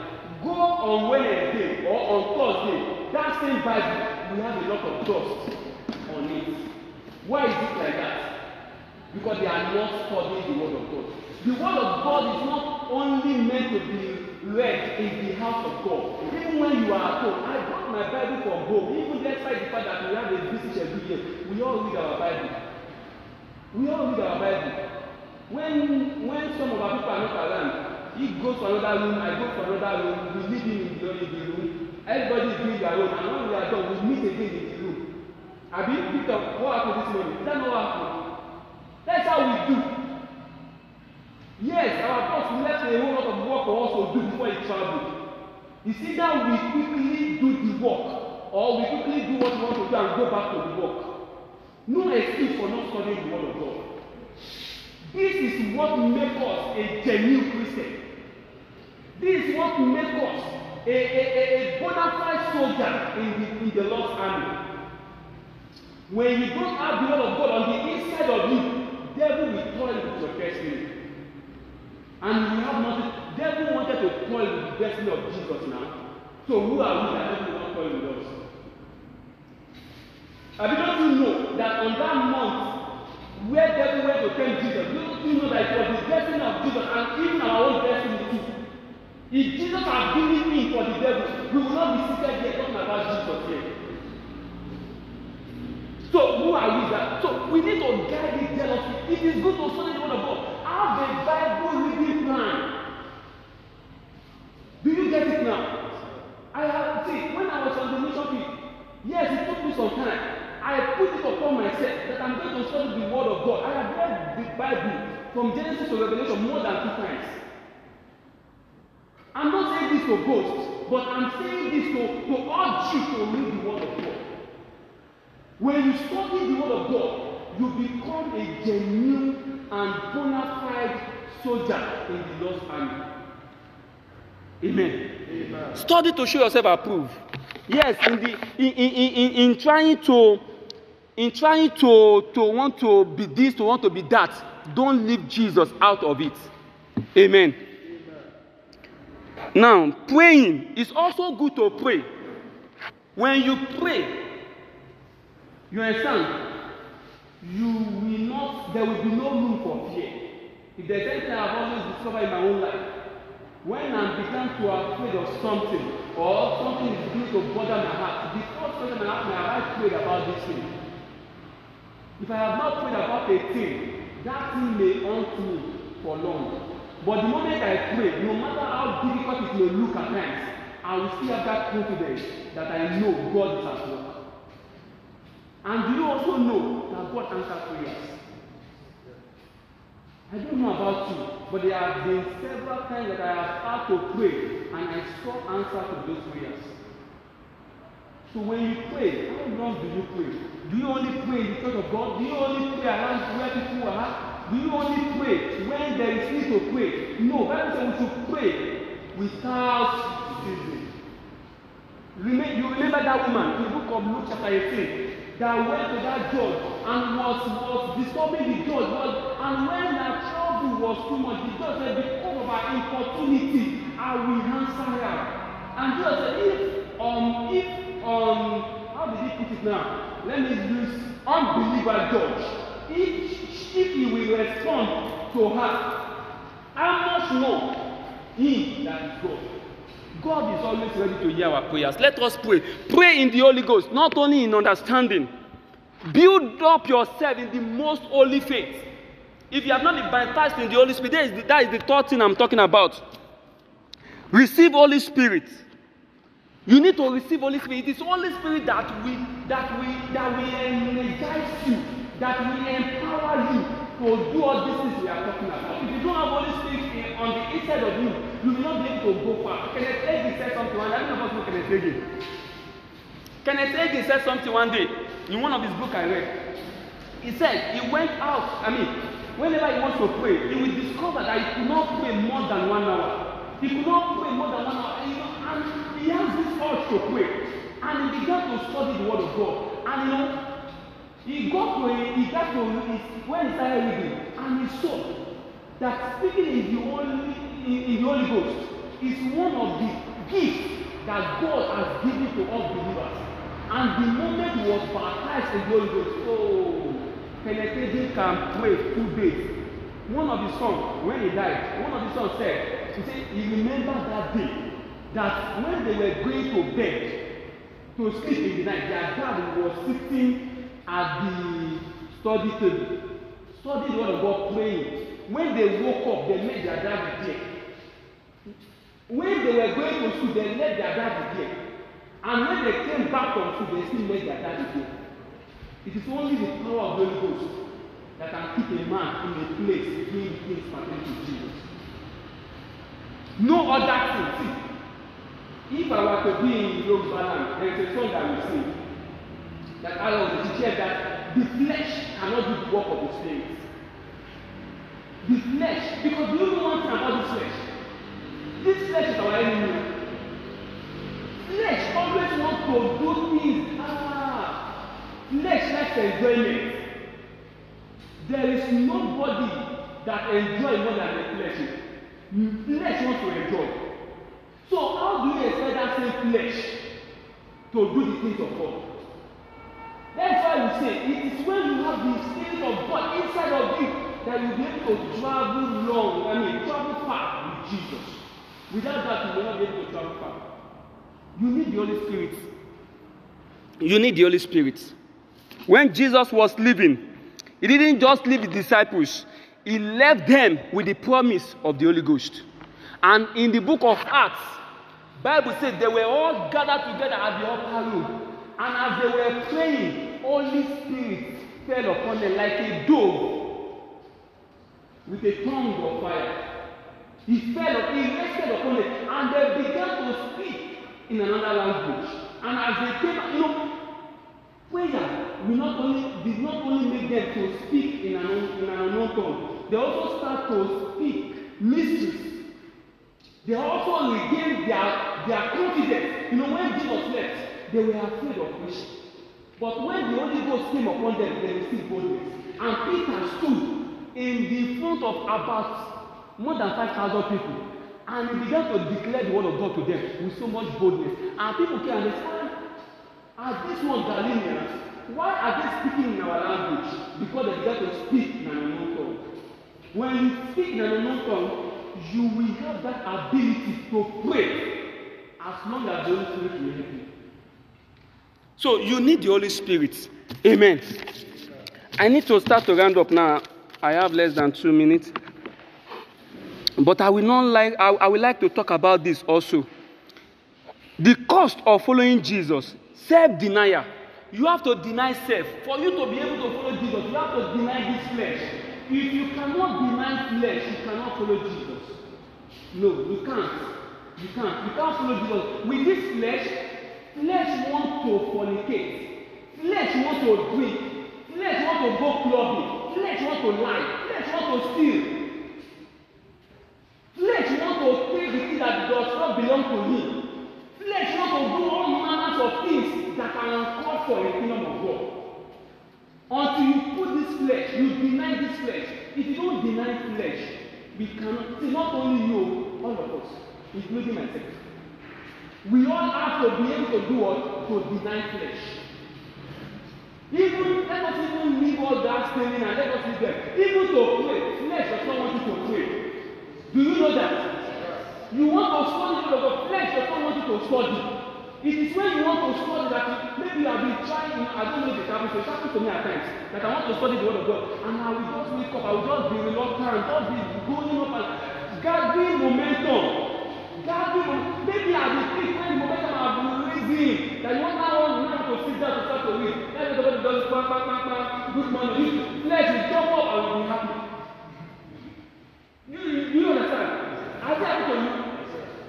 go on Wednesday or on Thursday. That same Bible will have a lot of dust on it. Why is it like that? Because they are not studying the Word of God. The Word of God is not only meant to be read in the house of God. Even when you are at home, I brought my Bible from home. Even despite the fact that we have a visit every year, we all read our Bible. We all read our Bible. When when some of our people are not around, he goes to another room, I go to another room, we leave him in the, in the room. Everybody is doing their own, and when we are done, we meet again in the room. Abi Victor, what happened this morning? Is that not what happened? That's how we do. Yes, our boss left a whole lot of work for us to do before he traveled. You see that we quickly do the work, or we quickly do what we want to do and go back to the work. No excuse for not studying the word of God. This is what makes us a genuine Christian. This is what makes us a, a, a, a bona fide soldier in the, in the Lord's army. When you don't have the word of God on the inside of you, devil will toy with your destiny. And you have nothing. Devil wanted to toy with the destiny of Jesus now. So who are we that devil will not toy with us? I don't you know that on that month where devil went to tempt Jesus, don't you know that it was the destiny of Jesus and even our own destiny too. If Jesus had given me for the devil, we will not be seated here talking about Jesus here. So who are we that? So we need to guide it jealously. It is good to study the word of God. Have a Bible reading plan. Do you get it now? I have see when I was on the mission field. Yes, it took me some time. I put it upon myself that I'm going to study the word of God. I have read the Bible from Genesis to Revelation more than two times. I'm not saying this to boast, but I'm saying this to, to urge you to read the word of God. When you study the word of God, you become a genuine and bona fide soldier in the Lord's army. Amen. Amen. Study to show yourself approved. Yes, in the in, in, in, in trying to in trying to to want to be this, to want to be that, don't leave Jesus out of it. Amen. Now, praying is also good to pray. When you pray, you understand, you will not, there will be no room for fear. If there's anything I've always discovered in my own life, when I began to afraid of something or something is beginning to bother my heart, the first question I have I prayed about this thing? If I have not prayed about a thing, that thing may haunt me for long. But the moment I pray, no matter how difficult it may look at times, I will still have that confidence that I know God is at work. And do you also know that God answers prayers? I don't know about you, but there have been several times that I have had to pray and I saw answer to those prayers. So when you pray, how long do you pray? Do you only pray in the of God? Do you only pray around where people are? Do you only pray when there is need to pray? No, Bible says we should pray without ceasing. Remember, you remember that woman in the book of Luke chapter 18 that went to that judge and was was disturbing the judge was and when her trouble was too much the judge said because of her importunity I will answer her and Jesus said if um if um how did he put it now let me use unbeliever judge if if he will respond to her how much more he that is God God is always ready to hear our prayers. Let us pray. Pray in the Holy Ghost, not only in understanding. Build up yourself in the most holy faith. If you have not been baptized in the Holy Spirit, that is the, that is the third thing I'm talking about. Receive Holy Spirit. You need to receive Holy Spirit. It is Holy Spirit that we that we that we energize you, that we empower you to do all these things we are talking about. If you don't have Holy Spirit in, on the inside of you, you will not be able to go far. Kenneth Hagin said something one day. I don't know about Kenneth Hagin. Kenneth Hagin said something one day in one of his books I read. He said he went out. I mean, whenever he wants to pray, he will discover that he could not pray more than one hour. He could not pray more than one hour. And, you know, and he has this urge to pray. And he began to study the Word of God. And you know, he got to a, he got to his, when he started reading, and he saw that speaking in the Holy in, in the Holy Ghost is one of the gifts that God has given to all believers. And the moment he was baptized in the Holy Ghost, oh, penetrating can pray two days. One of the sons, when he died, one of the sons said, he said, he remembered that day that when they were going to bed to sleep in the night, their dad was sitting at the study table, studying the word of God, praying. When they woke up, they met their dad there. When they were going to school, they left their dad there. And when they came back from school, they still met their dad there. It is only the power of the Holy Ghost that can keep a man in a place doing things pertaining to Jesus. No other thing. See, if I were to be in Yoruba land, there is a song that we sing that I was teaching that the flesh cannot do the work of the spirit. The flesh, because you know one thing about this flesh? This flesh is our enemy. Flesh always wants to do things. Ah, flesh likes enjoyment. There is nobody that enjoy more than the flesh. Flesh wants to enjoy. So how do you expect that same flesh to do the things of God? That's why we say it is when you have the spirit of God inside of you that you'll be able to travel long, I mean travel far with Jesus. Without that, you will not be able to travel far. You need the Holy Spirit. You need the Holy Spirit. When Jesus was leaving, he didn't just leave the disciples, he left them with the promise of the Holy Ghost. And in the book of Acts, Bible says they were all gathered together at the upper room. And as they were praying, Holy Spirit fell upon them like a dove with a tongue of fire. He fell, he rested upon them, and they began to speak in another language. And as they came, you know, prayer will not only did not only make them to speak in an in an unknown tongue, they also start to speak mysteries. They also regain their their confidence. You know, when Jesus left, they were afraid of preaching. But when the Holy Ghost came upon them, they received boldness. And Peter stood in the front of about more than 5,000 people. And he began to declare the word of God to them with so much boldness. And people came and they said, Are these ones Galileans? Why are they speaking in our language? Because they began to speak in an unknown tongue. When you speak in an unknown tongue, you will have that ability to pray as long as the Holy Spirit will help you. So you need the Holy Spirit. Amen. I need to start to round up now. I have less than two minutes. But I will not like I, I would like to talk about this also. The cost of following Jesus, self-denial. You have to deny self. For you to be able to follow Jesus, you have to deny this flesh. If you cannot deny flesh, you cannot follow Jesus. No, you can't. You can't. You can't follow Jesus. With this flesh, flesh want to fornicate. Flesh want to drink. Flesh want to go clubbing. Flesh want to lie. Flesh want to steal. Flesh want to take the thing that does not belong to him. Flesh want to do all manners of things that are uncalled for in the kingdom of God. Until you put this flesh, you deny this flesh. If you don't deny flesh, we cannot. See, not only you, all of us, including myself. We all have to be able to do what? To deny flesh. Even let us even leave all that spending and let us leave them. Even to pray, flesh does not want you to pray. Do you know that? You want to study the word of flesh does not want you to study. It is when you want to study that maybe you have been trying, I don't know if it happens, it happens to me at times, that I want to study the word of God, and I will just wake up, I will just be reluctant, just be going up and gathering momentum. Gathering, maybe I will think when the momentum have been raising, that you want now want now to sit down to start to read. Let me go to the bam, bam, bam, bam, good morning. Flesh will jump up and be happy. You, you understand? I say I to you.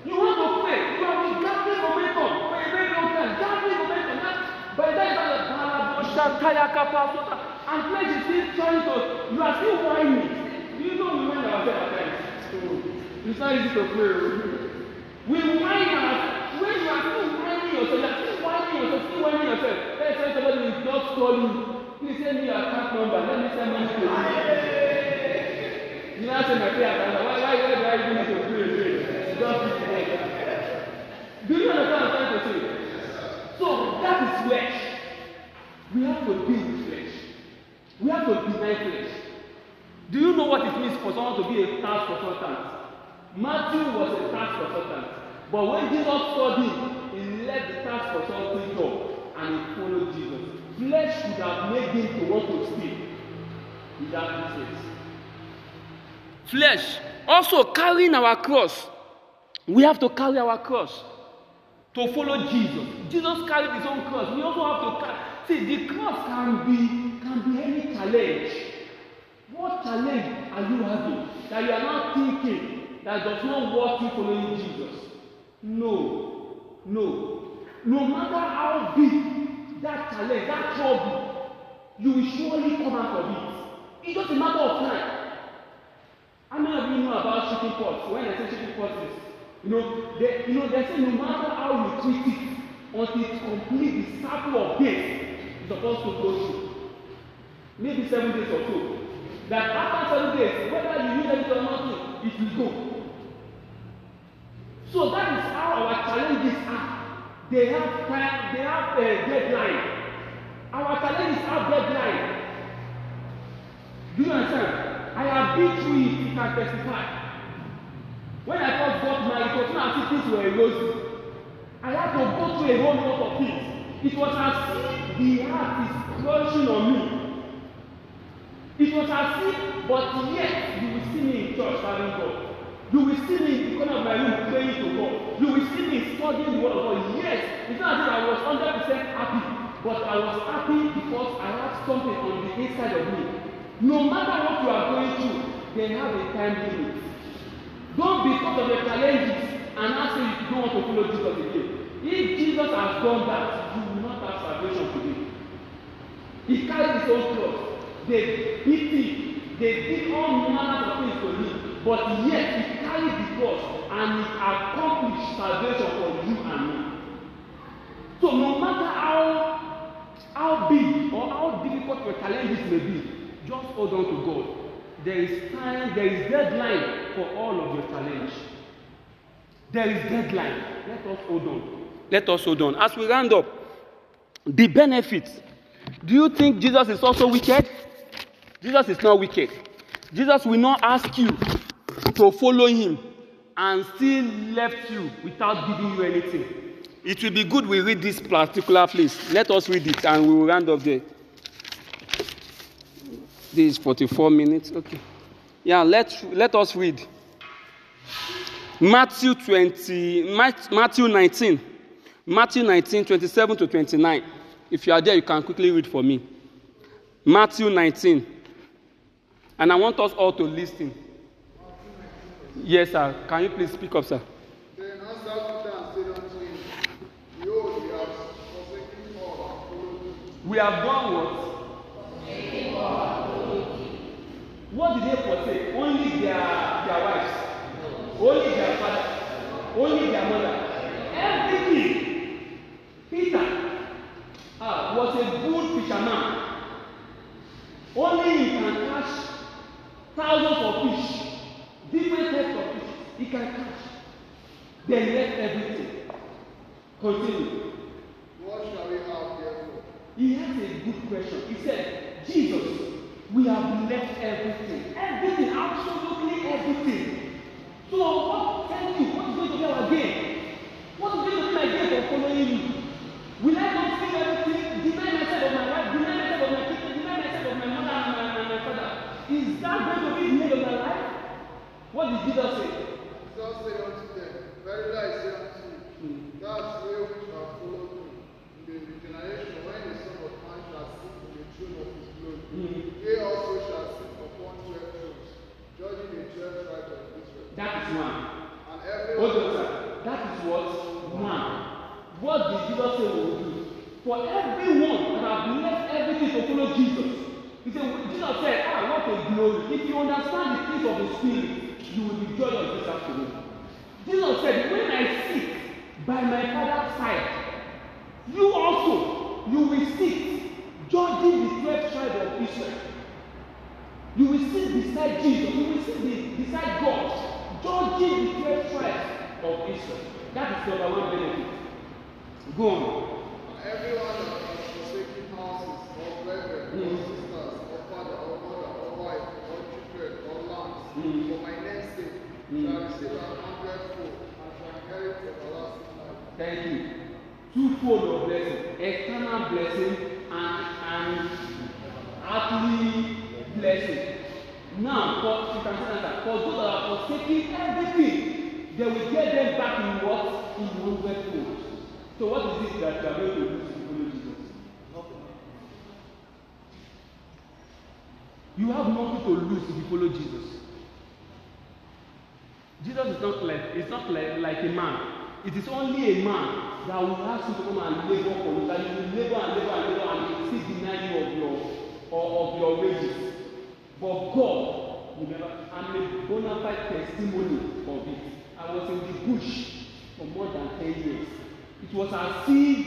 You want to pray. You have been gathering momentum for a very long time. Gathering momentum. Now, by the you start to Balabosha, Taya, Kappa, Sota, and flesh is still trying to, you are still whining. You know we whine ourselves at times? It's not easy to pray. We whine ourselves. When you are still whining yourself, you are still whining yourself, still whining yourself. Let's say somebody is just calling. Please send me your account number. Let me send money to you. You know, say my prayer account. Why, why, why do I even need to pray? pray? Just put it there. Do you understand what I'm trying to say? So that is flesh. We have to deal with flesh. We have to deny flesh. Do you know what it means for someone to be a tax consultant? Matthew was a tax consultant. But when Jesus saw him, he left the tax consulting job and he followed Jesus. Flesh could have made him to want to speak without this. Flesh also carrying our cross. We have to carry our cross to follow Jesus. Jesus carried his own cross. We also have to carry. See, the cross can be can be any challenge. What challenge are you having that you are not thinking that does not worth you following Jesus? No, no. No matter how big that challenge, that trouble, you will surely come out of it. It's just a matter of time. How many of you know about chicken pox? When I say chicken pox you know, they, you know, they say no matter how you treat it, until it complete the cycle of days it's supposed to go through. Maybe seven days or so. That after seven days, whether you use it or not, it will go. So that is how our challenges are. They have time, they have a deadline. Our challenges have deadline. Do you understand? I have been through it, you can testify. When I first got married, it was not as if things were rosy. I had to go through a whole lot of things. It was as if the heart is crushing on me. It was as if, but yet, you will see me in church serving God. You will see me in the corner of my room praying to God. You will see me studying the word of God. Yes, it's not as I was 100% happy, but I was happy because I had something on the inside of me. No matter what you are going through, they have a time limit. Don't because of the challenges and now say you don't want to follow Jesus again. If Jesus has done that, you will not have salvation today. He carried his own cross. They beat him. They did all manner of things to him. But yet he carried the cross and he accomplished salvation for you and me. So no matter how how big or how difficult your challenges may be, just hold on to God. There is time, there is deadline for all of your challenge. There is deadline. Let us hold on. Let us hold on. As we round up, the benefits. Do you think Jesus is also wicked? Jesus is not wicked. Jesus will not ask you to follow him and still left you without giving you anything. It will be good we read this particular place. Let us read it and we will round up there. This is 44 minutes. Okay. Yeah, let, let us read. Matthew 20, Matthew 19. Matthew 19, 27 to 29. If you are there, you can quickly read for me. Matthew 19. And I want us all to listen. Yes, sir. Can you please speak up, sir? We have done what? What did they forsake? Only their, their wives, only their father, only their mother. Everything. Peter ah, was a good fisherman. Only he can catch thousands of fish, different types of fish. He can catch. Then left everything. Continue. What shall we have therefore? He has a good question. He said, Jesus, we have left everything. Everything, absolutely everything. So what thank you? What is going to be our gain? What is going to be my gain for following you? Will I not see everything? Deny myself of my wife, deny myself of my children, deny myself of my mother and my, and my father. Is that going to be the end of my life? What did Jesus say? Jesus said unto them, Verily I say unto you, that they which have followed me in the generation when the Son of Man shall sit on the throne of his glory, they also shall sit upon twelve thrones, judging the twelve tribes of Israel. That is one. And every Hold on, sir. That is what? One. What did Jesus say we will do? For everyone that have left everything to follow Jesus. He said, Jesus said, Ah, what a glory. If you understand the things of the Spirit, you will be joyous this afternoon. Jesus said, When I sit by my Father's side, you also, you will sit judging the 12 tribes of Israel. You will sit beside Jesus. You will sit be- beside God, judging the 12 tribes of Israel. That is number one benefit. Go on. Everyone that has forsaken houses, or brethren, or sisters, or father, or mother, or wife, or children, or lands, for my name's sake, shall receive an hundredfold, and shall inherit everlasting life. Thank you. Twofold of blessing, eternal blessing and earthly blessing. Now, for you can say that for those that are forsaking everything, they will get them back in what? In hundredfold. So what is it that you are going to if you follow Jesus? You have nothing to lose if you follow Jesus. Jesus is not like it's not like, like a man. It is only a man that will ask you to come and labor for you. That you will labor and labor and labor and still deny you of your or of your wages. But God never. I'm a bona fide testimony of it. I was in the bush for more than ten years. It was as if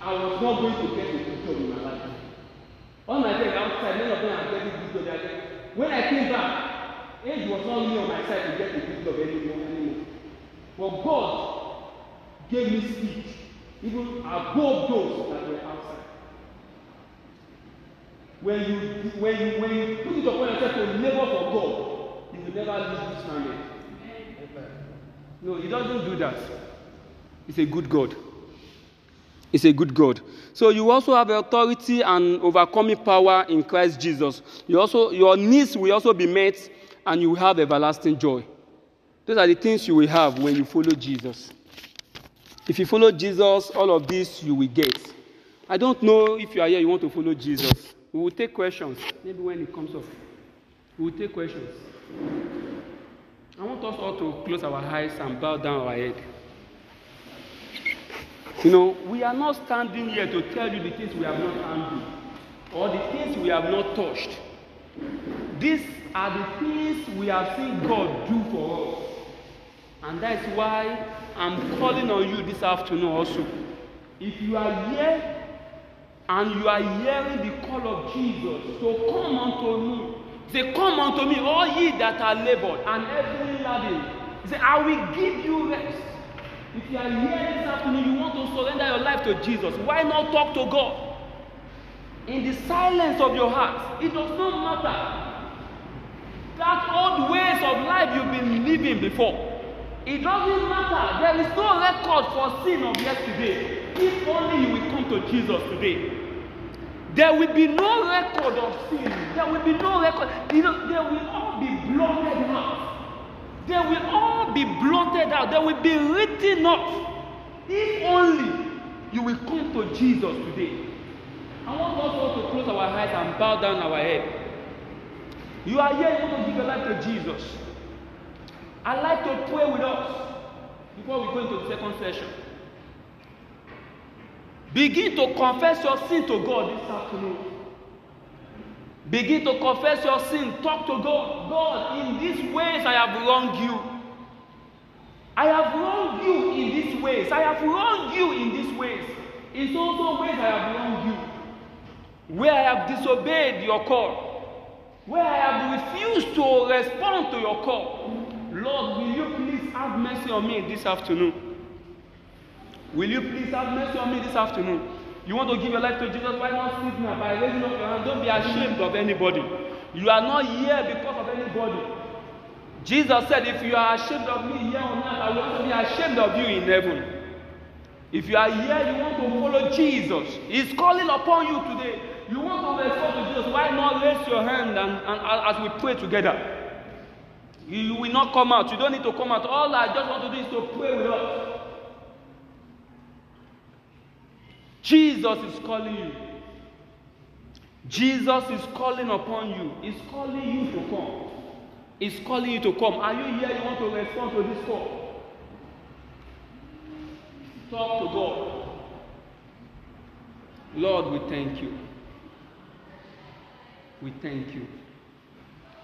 I was not going to get a good job in my life. All my friends outside, none of them are getting good job. They are getting- When I came back, age was not really on my side to get a good job anymore. anymore. But God gave me speech, even above those that were outside. When you when you when you put it upon yourself to labor for God, you will never leave this standard. No, he doesn't do that. He's a good God. He's a good God. So you also have authority and overcoming power in Christ Jesus. You also your needs will also be met and you will have everlasting joy. Those are the things you will have when you follow Jesus. If you follow Jesus, all of this you will get. I don't know if you are here, you want to follow Jesus. We will take questions. Maybe when it comes up, we will take questions. I want us all to close our eyes and bow down our head. You know, we are not standing here to tell you the things we have not handled or the things we have not touched. These are the things we have seen God do for us. And that is why I'm calling on you this afternoon also. If you are here and you are hearing the call of Jesus to come unto me, say, Come unto me, all ye that are labored and heavily laden. Said, I will give you rest. If you are here this afternoon, you want to surrender your life to Jesus, why not talk to God? In the silence of your heart, it does not matter that old ways of life you've been living before. It doesn't matter. There is no record for sin of yesterday. If only you will come to Jesus today. There will be no record of sin. There will be no record. You know, they will all be blotted out. They will all be blotted out. They will be written up. If only you will come to Jesus today. I want us all to close our eyes and bow down our head. You are here, you want to give your life to Jesus. I'd like to pray with us before we go into the second session. Begin to confess your sin to God this afternoon. Begin to confess your sin. Talk to God. God, in these ways I have wronged you. I have wronged you in these ways. I have wronged you in these ways. In so so ways I have wronged you. Where I have disobeyed your call. Where I have refused to respond to your call. Lord, will you please have mercy on me this afternoon? Will you please have mercy on me this afternoon? You want to give your life to Jesus? Why not sit now by raising up your hand? Don't be ashamed of anybody. You are not here because of anybody. Jesus said, If you are ashamed of me here on earth, I will also be ashamed of you in heaven. If you are here, you want to follow Jesus. He's calling upon you today. You want to respond to Jesus. Why not raise your hand and, and as we pray together? You will not come out. You don't need to come out. All I just want to do is to pray with us. Jesus is calling you. Jesus is calling upon you. He's calling you to come. He's calling you to come. Are you here? You want to respond to this call? Talk to God. Lord, we thank you. We thank you.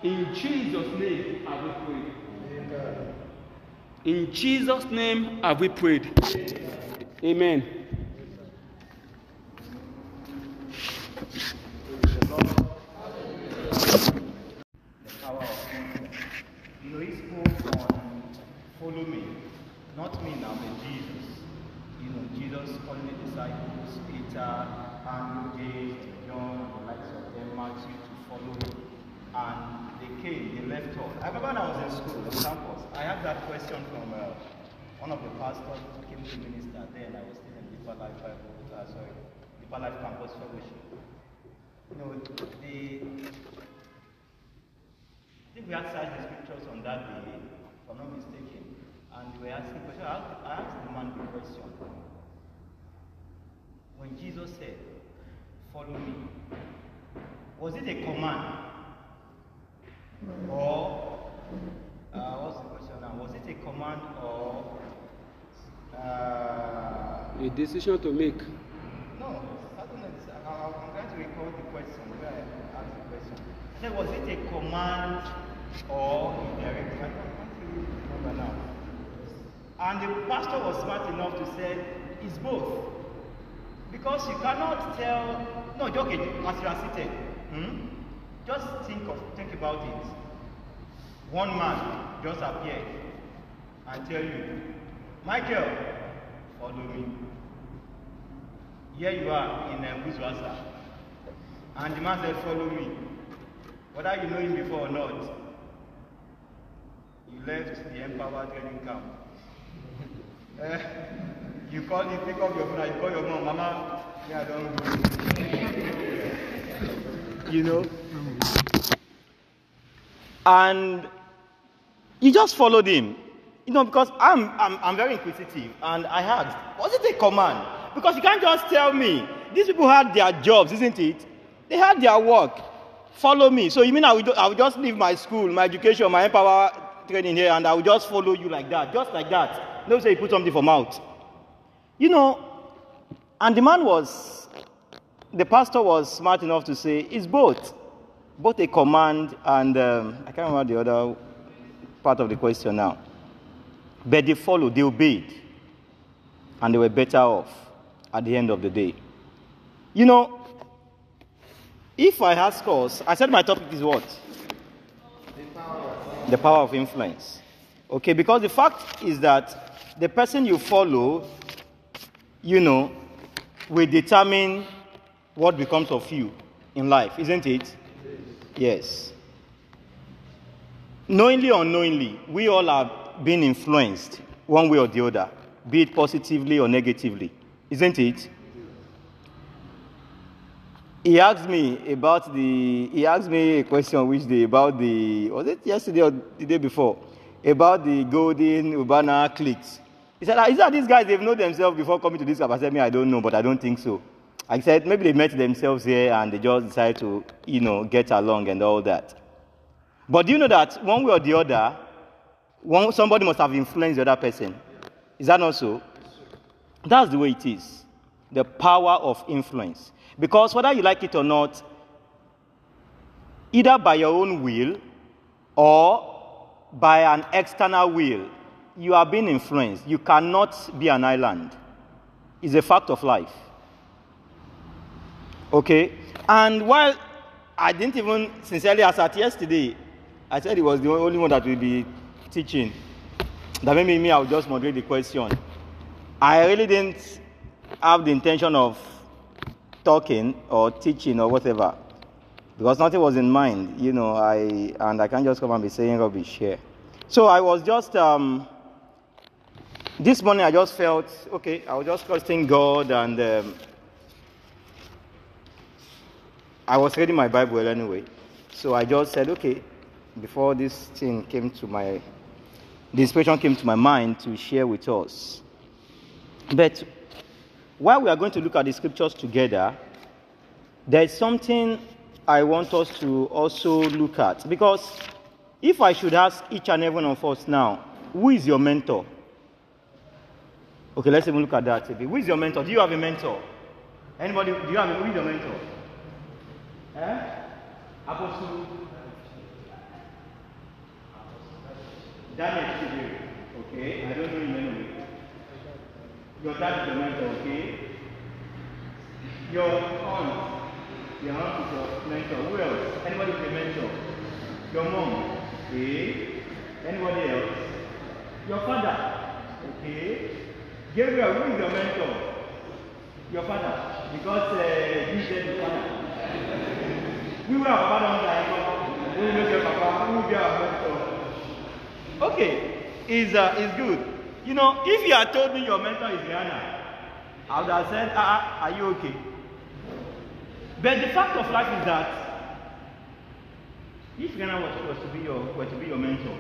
In Jesus' name have we prayed. Amen. In Jesus' name have we prayed. Amen. follow me. Not me now, but Jesus. You know, Jesus the disciples, Peter, Andrew, James, John, the likes of them, Matthew, to follow him. And they all. I remember when I was in school, on campus, I had that question from uh, one of the pastors who came to minister then. I was still in Deeper Life Bible, uh, sorry, Deeper Life Campus Fellowship. You know, the I think we had searched the scriptures on that day, if I'm not mistaken, and we were asking question. I asked, I asked the man the question. When Jesus said, Follow me, was it a command? Or, uh, what's the question now? Was it a command or, uh, A decision to make. no, I don't know. It's- I- I- I'm going to recall the question. Where I asked the question. I said, was it a command or a directive? I can't I can't really remember now. And the pastor was smart enough to say, it's both. Because you cannot tell, no, okay, as you are seated, hmm? Just think of, think about it. One man just appeared and tell you, Michael, follow me. Here you are in uh, Buzwasa. And the man said, Follow me. Whether you know him before or not, you left the Empower training camp. *laughs* Eh, you call him, pick up your phone, you call your mom, Mama, yeah, I don't go. *laughs* you know? And you just followed him. You know, because I'm, I'm, I'm very inquisitive and I asked, was it a command? Because you can't just tell me. These people had their jobs, isn't it? They had their work. Follow me. So you mean I will, I will just leave my school, my education, my empower training here, and I will just follow you like that, just like that. No say you put something for mouth. You know, and the man was, the pastor was smart enough to say, it's both. Both a command and, um, I can't remember the other part of the question now. But they followed, they obeyed, and they were better off at the end of the day. You know, if I ask us, I said my topic is what? The power of influence. Okay, because the fact is that the person you follow, you know, will determine what becomes of you in life, isn't it? Yes. Knowingly or unknowingly, we all are being influenced one way or the other, be it positively or negatively, isn't it? He asked me about the. He asked me a question which day about the. Was it yesterday or the day before? About the golden Urbana cliques. He said, "Ah, Is that these guys, they've known themselves before coming to this? I said, Me, I don't know, but I don't think so. I said, Maybe they met themselves here and they just decided to, you know, get along and all that. But do you know that one way or the other, one, somebody must have influenced the other person? Is that not so? That's the way it is. The power of influence. Because whether you like it or not, either by your own will or by an external will, you are being influenced. You cannot be an island. It's a fact of life. Okay? And while I didn't even sincerely as at yesterday, I said it was the only one that will be teaching. That maybe me, I will just moderate the question. I really didn't have the intention of talking or teaching or whatever. Because nothing was in mind, you know, I and I can't just come and be saying rubbish here. So I was just um, this morning I just felt okay, I was just trusting God and um, I was reading my Bible anyway. So I just said, okay, before this thing came to my the inspiration came to my mind to share with us. But while we are going to look at the scriptures together, there is something I want us to also look at. Because if I should ask each and every one of us now, who is your mentor? Okay, let's even look at that. Who is your mentor? Do you have a mentor? Anybody? Do you have a, who is your mentor? Eh? Apostle Daniel Chidere. Okay, I don't know him anyway. Your dad is your mentor, okay? Your aunt, your aunt is your mentor. Who else? Anybody is a mentor? Your mom, okay? Anybody else? Your father, okay? Gabriel, who is your mentor? Your father, because uh, you said your father. We will. Who will mentor? Okay, is uh, is good. You know, if you had told me your mentor is Rihanna, I would have said, ah, ah, are you okay? But the fact of life is that if Rihanna was, was to be your were to be your mentor,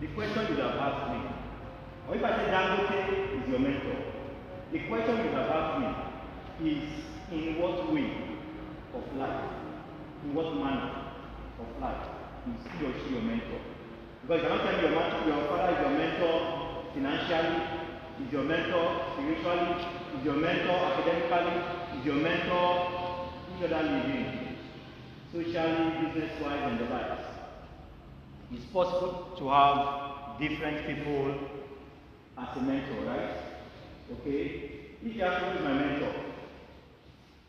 the question you have asked me, or if I say Dangote is your mentor, the question you have asked me is in what way of life, in what manner of life is he or she your mentor? Because you cannot tell your, your father is your mentor financially, is your mentor spiritually, is your mentor academically, is your mentor in other living, socially, business-wise, and the likes. It's possible to have different people as a mentor, right? Okay? Ask who is my mentor,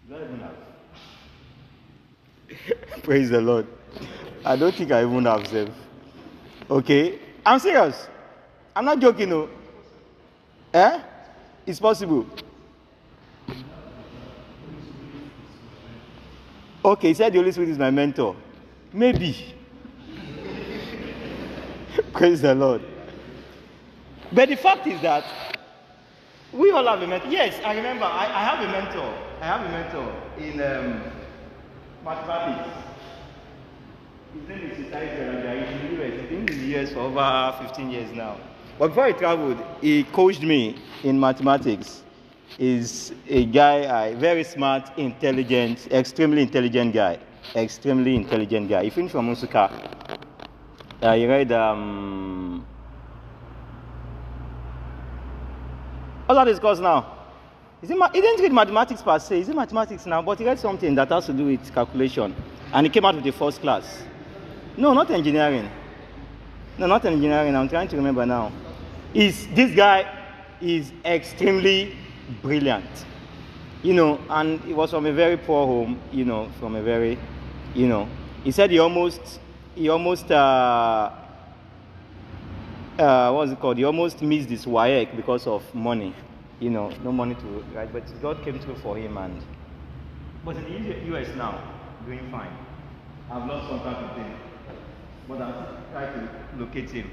*laughs* Praise the Lord. I don't think I even have self. Okay? I'm serious. I'm not joking, no. Eh? It's possible. Okay, he said the Holy Spirit is my mentor. Maybe. *laughs* Praise the Lord. But the fact is that we all have a mentor. Yes, I remember. I, I have a mentor. I have a mentor in um, mathematics. His name is. He's been in the US for over 15 years now. But before he traveled, he coached me in mathematics. He's a guy, a very smart, intelligent, extremely intelligent guy. Extremely intelligent guy. He finished from Nsukka. Uh, he read um, What's that his course now? Is it ma- he didn't read mathematics per se, is it mathematics now? But he read something that has to do with calculation. And he came out with the first class. No, not engineering. No, not engineering. I'm trying to remember now. Is this guy is extremely brilliant. You know, and he was from a very poor home, you know, from a very, you know. He said he almost he almost uh uh, it called? He almost missed his WAEC because of money. You know, no money to right? but God came through for him and. But in the US now, doing fine. I've lost contact with him, but I'm trying to locate him.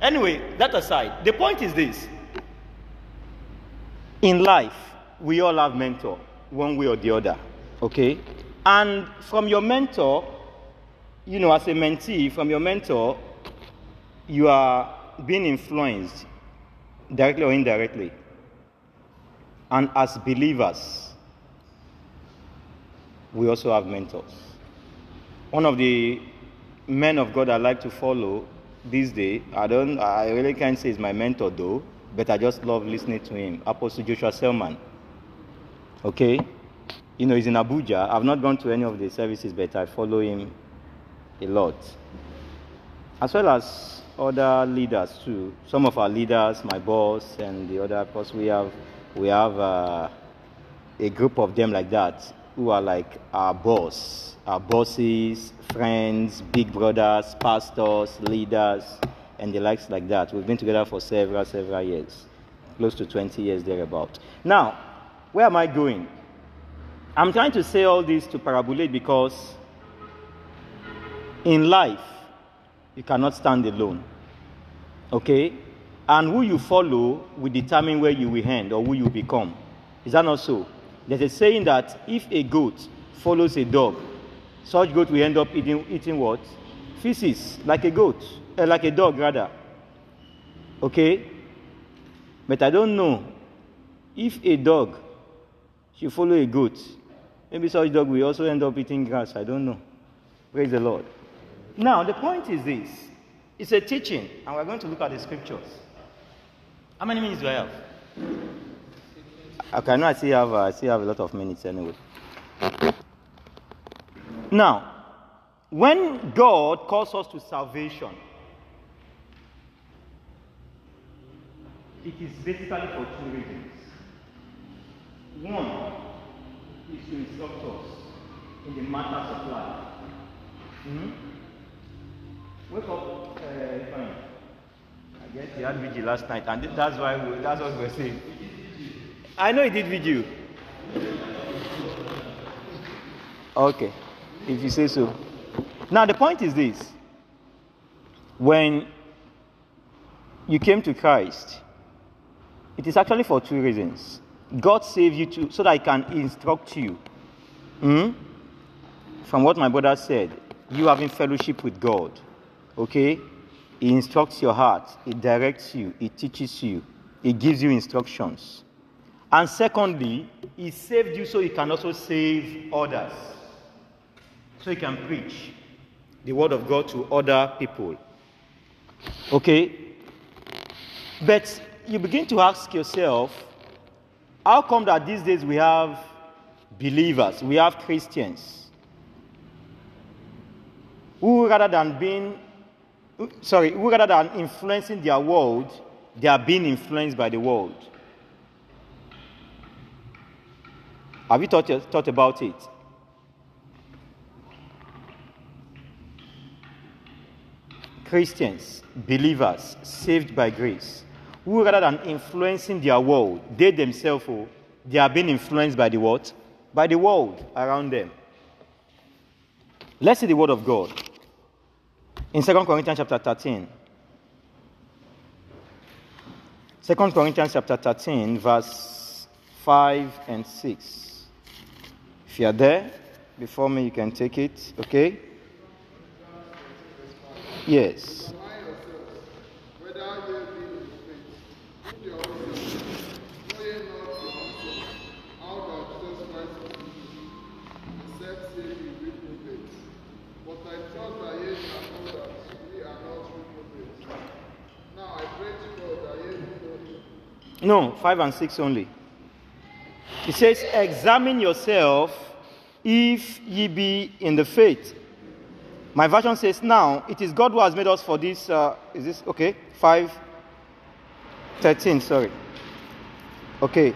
Anyway, that aside, the point is this: in life, we all have mentor, one way or the other. Okay, and from your mentor, you know, as a mentee, from your mentor, you are being influenced directly or indirectly. And as believers, we also have mentors. One of the men of God I like to follow this day, I don't I really can't say he's my mentor though, but I just love listening to him. Apostle Joshua Selman. Okay? You know, he's in Abuja. I've not gone to any of the services, but I follow him a lot. As well as other leaders too. Some of our leaders, my boss, and the other, of course, we have we have uh, a group of them like that who are like our boss, our bosses, friends, big brothers, pastors, leaders, and the likes like that. We've been together for several, several years, close to 20 years thereabout. Now, where am I going? I'm trying to say all this to parabolate because in life, you cannot stand alone. Okay? And who you follow will determine where you will end or who you become. Is that not so? There's a saying that if a goat follows a dog, such goat will end up eating, eating what? Feces, like a goat, uh, like a dog rather. Okay? But I don't know if a dog should follow a goat. Maybe such dog will also end up eating grass. I don't know. Praise the Lord. Now, the point is this it's a teaching, and we're going to look at the scriptures. How many minutes do I have? Okay, I know I still have, uh, I still have a lot of minutes anyway. Now, when God calls us to salvation, it is basically for two reasons. One is to instruct us in the matters of life. Hmm? Wake up, uh, fine. I guess you had vigil last night, and that's why we, that's what we're saying. I know he did video. Okay, if you say so. Now the point is this: when you came to Christ, it is actually for two reasons. God saved you to, so that I can instruct you. Hmm? From what my brother said, you have in fellowship with God. Okay? He instructs your heart, He directs you, He teaches you, He gives you instructions. And secondly, He saved you so He can also save others. So He can preach the Word of God to other people. Okay? But you begin to ask yourself, how come that these days we have believers, we have Christians, who rather than being, sorry, rather than influencing their world, they are being influenced by the world? Have you thought, thought about it? Christians, believers, saved by grace, who rather than influencing their world, they themselves, oh, they are being influenced by the what? By the world around them. Let's see the word of God. In 2 Corinthians chapter 13. 2 Corinthians chapter 13, verse 5 and 6. If you are there, before me, you can take it, okay? Yes. No, 5 and 6 only. It says, Examine yourself if ye be in the faith. My version says, Now it is God who has made us for this. Uh, is this okay? 5 13, sorry. Okay.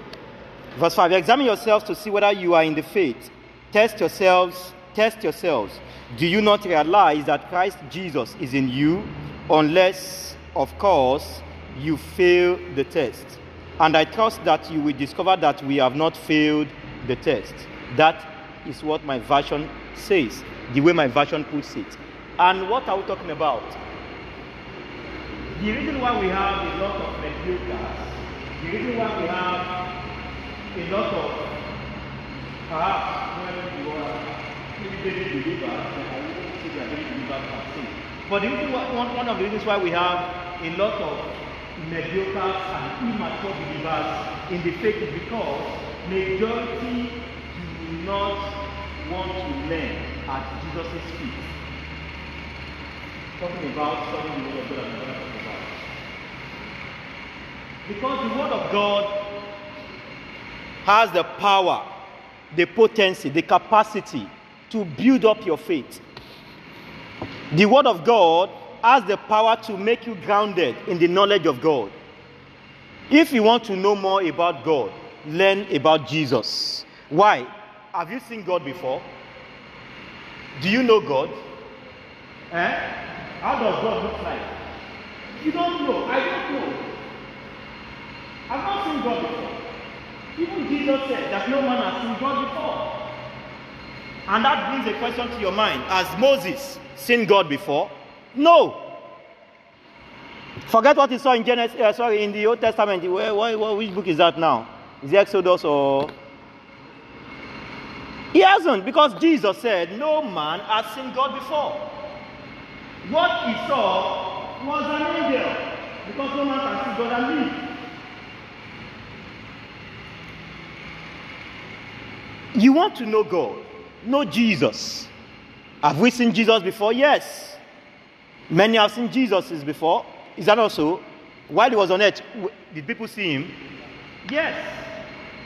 Verse 5 Examine yourselves to see whether you are in the faith. Test yourselves. Test yourselves. Do you not realize that Christ Jesus is in you, unless, of course, you fail the test? And I trust that you will discover that we have not failed the test. That is what my version says, the way my version puts it. And what are we talking about? The reason why we have a lot of mediocres, the reason why we have a lot of perhaps when you are baby believers, I they are se, But one, one of the reasons why we have a lot of mediocre and immature believers in the faith is because majority do not want to learn at Jesus' feet. Talking about studying the word of God and. Because the word of God has the power, the potency, the capacity to build up your faith. The Word of God has the power to make you grounded in the knowledge of God. If you want to know more about God, learn about Jesus. Why? Have you seen God before? Do you know God? Eh? How does God look like? You don't know. I don't know. I've not seen God before. Even Jesus said that no man has seen God before. And that brings a question to your mind. Has Moses seen God before? No. Forget what he saw in Genesis, uh, sorry, in the Old Testament. Where, where, where, which book is that now? Is it Exodus or? He hasn't, because Jesus said, No man has seen God before. What he saw was an angel, because no man can see God and live. You want to know God, know Jesus. Have we seen Jesus before? Yes. Many have seen Jesus before. Is that also? While he was on earth, did people see him? Yes.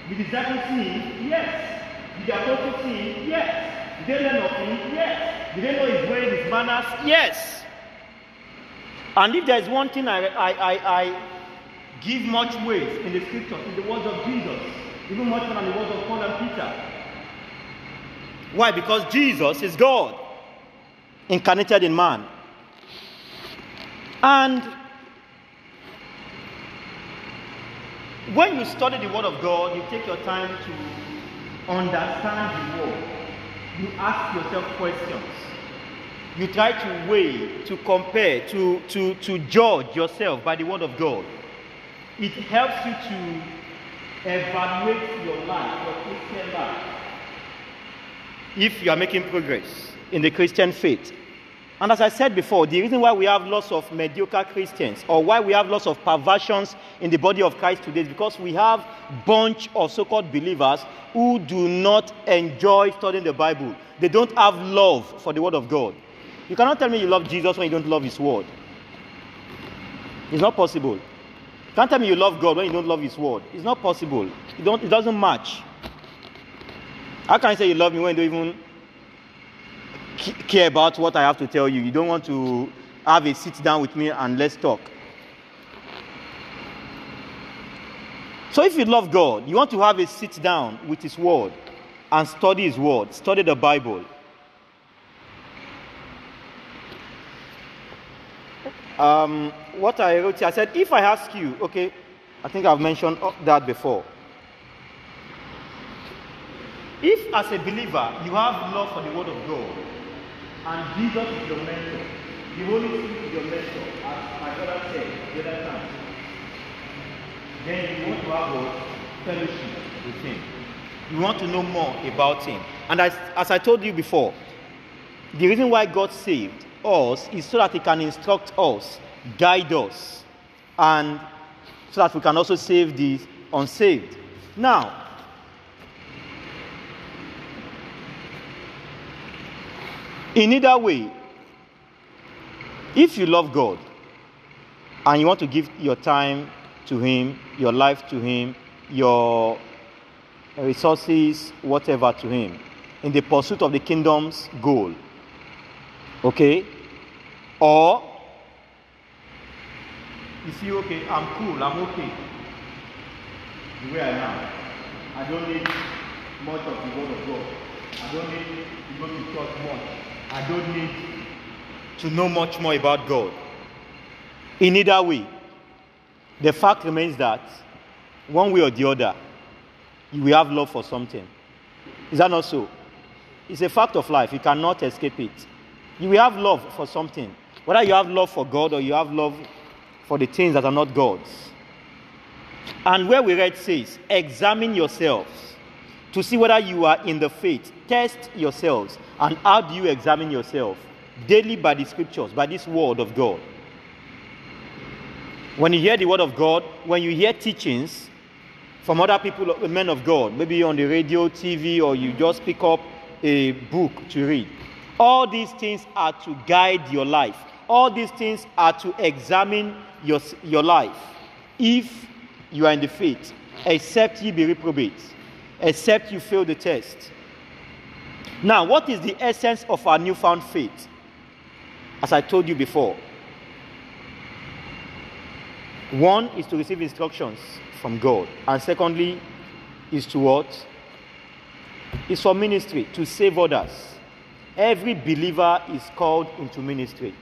Did the disciples see him? Yes. Did the apostles see him? Yes. Did they learn of him? Yes. Did they know his ways, his manners? Yes. And if there is one thing I, I, I, I give much weight in the scriptures, in the words of Jesus, even much more than the words of Paul and Peter. Why? Because Jesus is God, incarnated in man. And when you study the Word of God, you take your time to understand the Word. You ask yourself questions. You try to weigh, to compare, to, to, to judge yourself by the Word of God. It helps you to evaluate your life, your Christian life if you are making progress in the Christian faith. And as I said before, the reason why we have lots of mediocre Christians or why we have lots of perversions in the body of Christ today is because we have bunch of so-called believers who do not enjoy studying the Bible. They don't have love for the word of God. You cannot tell me you love Jesus when you don't love his word. It's not possible. You can't tell me you love God when you don't love his word. It's not possible. It, it doesn't match. How can I say you love me when you don't even care about what I have to tell you? You don't want to have a sit down with me and let's talk. So if you love God, you want to have a sit down with His Word and study His Word, study the Bible. Um, what I wrote here, I said, if I ask you, okay, I think I've mentioned that before. If, as a believer, you have love for the Word of God, and Jesus is your mentor, the Holy Spirit is your mentor, as my brother said the other time, then you want to have a fellowship with Him. You want to know more about Him. And as, as I told you before, the reason why God saved us is so that He can instruct us, guide us, and so that we can also save the unsaved. Now, In either way, if you love God and you want to give your time to Him, your life to Him, your resources, whatever to Him, in the pursuit of the kingdom's goal, okay? Or you see, okay, I'm cool, I'm okay the way I am. I don't need much of the Word of God. I don't need to go to church much. I don't need to know much more about God. In either way, the fact remains that one way or the other, you have love for something. Is that not so? It's a fact of life. You cannot escape it. You will have love for something. Whether you have love for God or you have love for the things that are not God's. And where we read says, examine yourselves to see whether you are in the faith. Test yourselves. And how do you examine yourself? daily by the scriptures, by this word of God. When you hear the word of God, when you hear teachings from other people, uh, men of God, maybe on the radio, TV, or you just pick up a book to read, all these things are to guide your life. All these things are to examine your, your life. If you are in the faith, except ye be reprobate, except you fail the test. Now, what is the essence of our newfound faith? As I told you before, one is to receive instructions from God, and secondly is to what? Is for ministry, to save others. Every believer is called into ministry,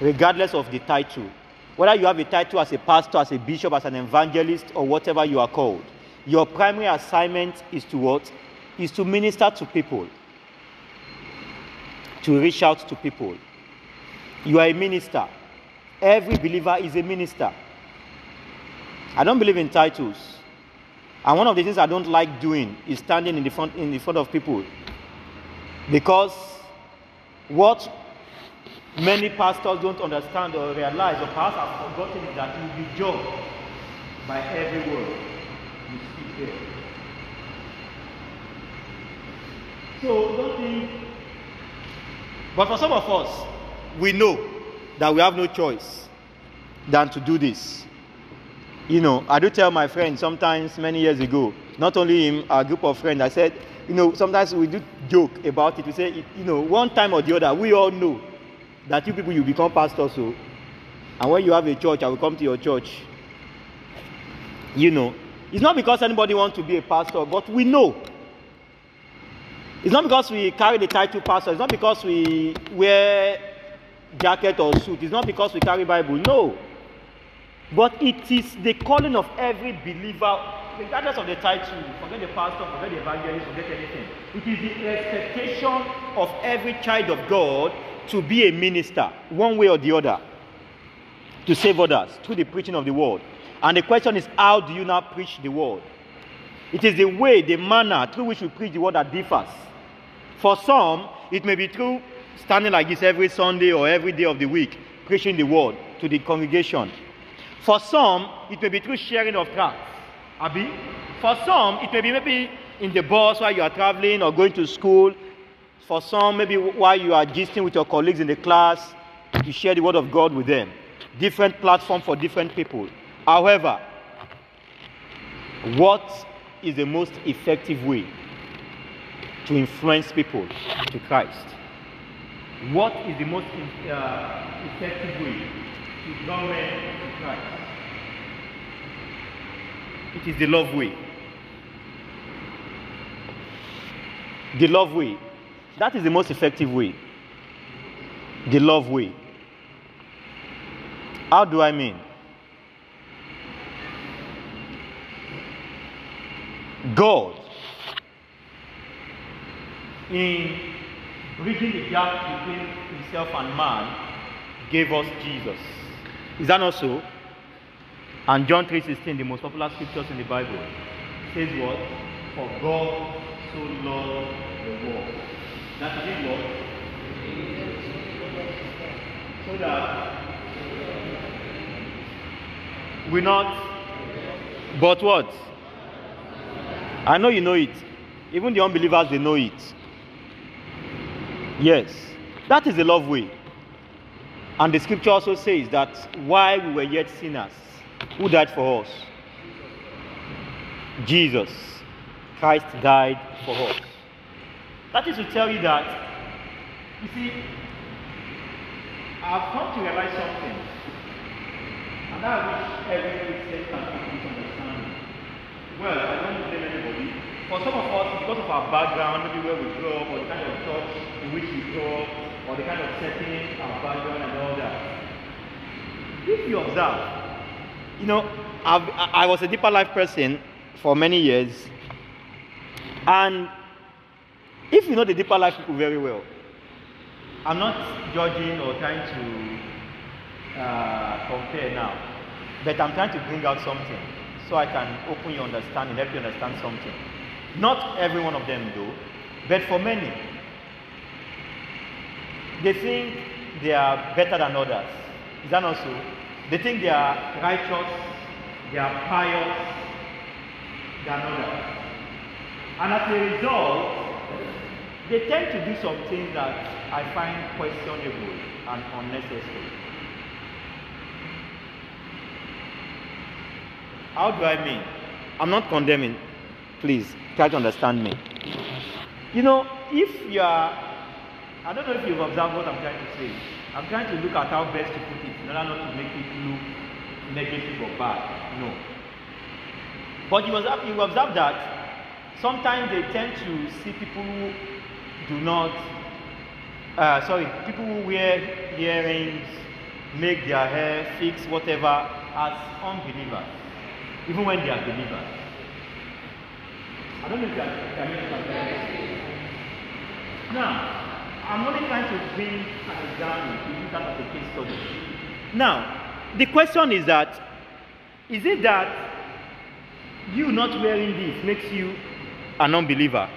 regardless of the title. Whether you have a title as a pastor, as a bishop, as an evangelist, or whatever you are called, your primary assignment is to what? Is to minister to people, to reach out to people. You are a minister. Every believer is a minister. I don't believe in titles. And one of the things I don't like doing is standing in the front in the front of people. Because what many pastors don't understand or realize or perhaps have forgotten is that you will be judged by every word there. So don't think but for some of us, we know that we have no choice than to do this. You know, I do tell my friends sometimes many years ago, not only him, a group of friends, I said, you know, sometimes we do joke about it. We say, you know, one time or the other, we all know that you people you become pastors. So, and when you have a church, I will come to your church. You know, it's not because anybody wants to be a pastor, but we know it's not because we carry the title pastor. It's not because we wear jacket or suit. It's not because we carry Bible. No. But it is the calling of every believer, regardless of the title. Forget the pastor, forget the evangelist, forget anything. It is the expectation of every child of God to be a minister, one way or the other, to save others through the preaching of the word. And the question is, how do you now preach the word? It is the way, the manner through which we preach the word that differs. For some, it may be through standing like this every Sunday or every day of the week, preaching the word to the congregation. For some, it may be through sharing of tracts. Abi? For some, it may be maybe in the bus while you are traveling or going to school. For some, maybe while you are gisting with your colleagues in the class, you share the word of God with them. Different platform for different people. However, what is the most effective way to influence people to Christ? What is the most uh, effective way to draw men to Christ? It is the love way. The love way. That is the most effective way. The love way. How do I mean? God in bridging the gap between himself and man, gave us Jesus. Is that not so? And John 3:16, the most popular scriptures in the Bible, says what? For God so loved the world. That is what? So that we not but what? I know you know it. Even the unbelievers they know it. Yes, that is the love way. And the scripture also says that while we were yet sinners, who died for us? Jesus. Christ died for us. That is to tell you that, you see, I've come to realize something. And I wish every Christian can understanding. Well, I don't blame. For some of us, because of our background, maybe where we grew up, or the kind of church in which we grew up, or the kind of setting, our background, and all that. If you observe, you know, I've, I was a deeper life person for many years, and if you know the deeper life people very well, I'm not judging or trying to uh, compare now, but I'm trying to bring out something so I can open your understanding, help you understand something. Not every one of them, though, but for many, they think they are better than others. Is that not so? They think they are righteous, they are pious than others. And as a result, they tend to do some things that I find questionable and unnecessary. How do I mean? I'm not condemning. Please try to understand me. You know, if you are, I don't know if you've observed what I'm trying to say. I'm trying to look at how best to put it in order not to make it look negative or bad. No. But you observe, you observe that sometimes they tend to see people who do not, uh, sorry, people who wear earrings, make their hair, fix whatever as unbelievers, even when they are believers. I don't know if you are trying to say. Now, I'm only trying to bring an example use that as a case study. Now, the question is that is it that you not wearing this makes you an unbeliever?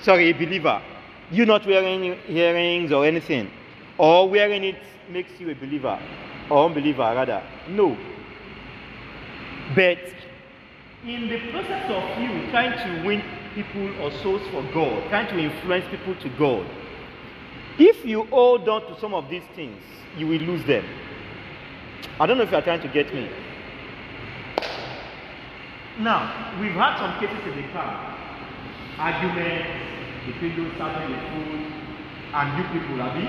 Sorry, a believer. You not wearing earrings or anything, or wearing it makes you a believer or unbeliever rather. No. But in the process of you trying to win people or souls for God, trying to influence people to God, if you hold on to some of these things, you will lose them. I don't know if you are trying to get me. Now, we've had some cases in the past, arguments between those serving the food and you people, you?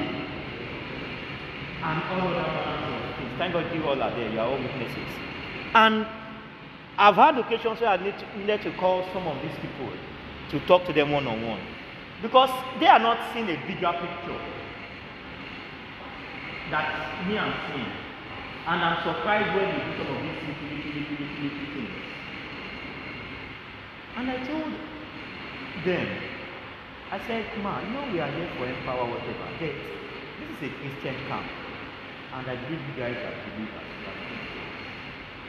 And all other of things. Thank God you all are there, you are all witnesses. And I've had occasions where I need to, needed to call some of these people to talk to them one on one because they are not seeing a bigger picture that me I'm seeing. And I'm surprised when they do some of these little, little, little, little, things. And I told them, I said, Ma, you know we are here for empower whatever. But this is a Christian camp. And I believe you guys are believers.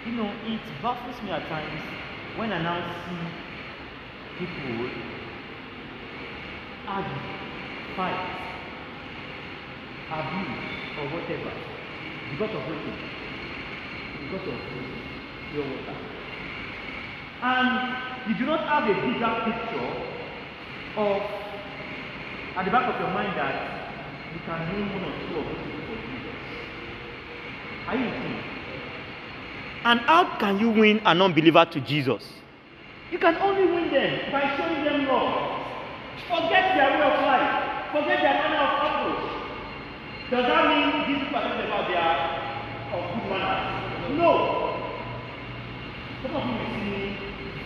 You know, it baffles me at times when I now see people argue, fight, abuse, or whatever because of nothing. Because of pure water. And you do not have a bigger picture of at the back of your mind that you can name one or two of those people for Jesus. Are you with me? And how can you win an unbeliever to Jesus? You can only win them by showing them love. Forget their way of life. Forget their manner of approach. Does that mean these people are about their of good manners? No. Some of you will see me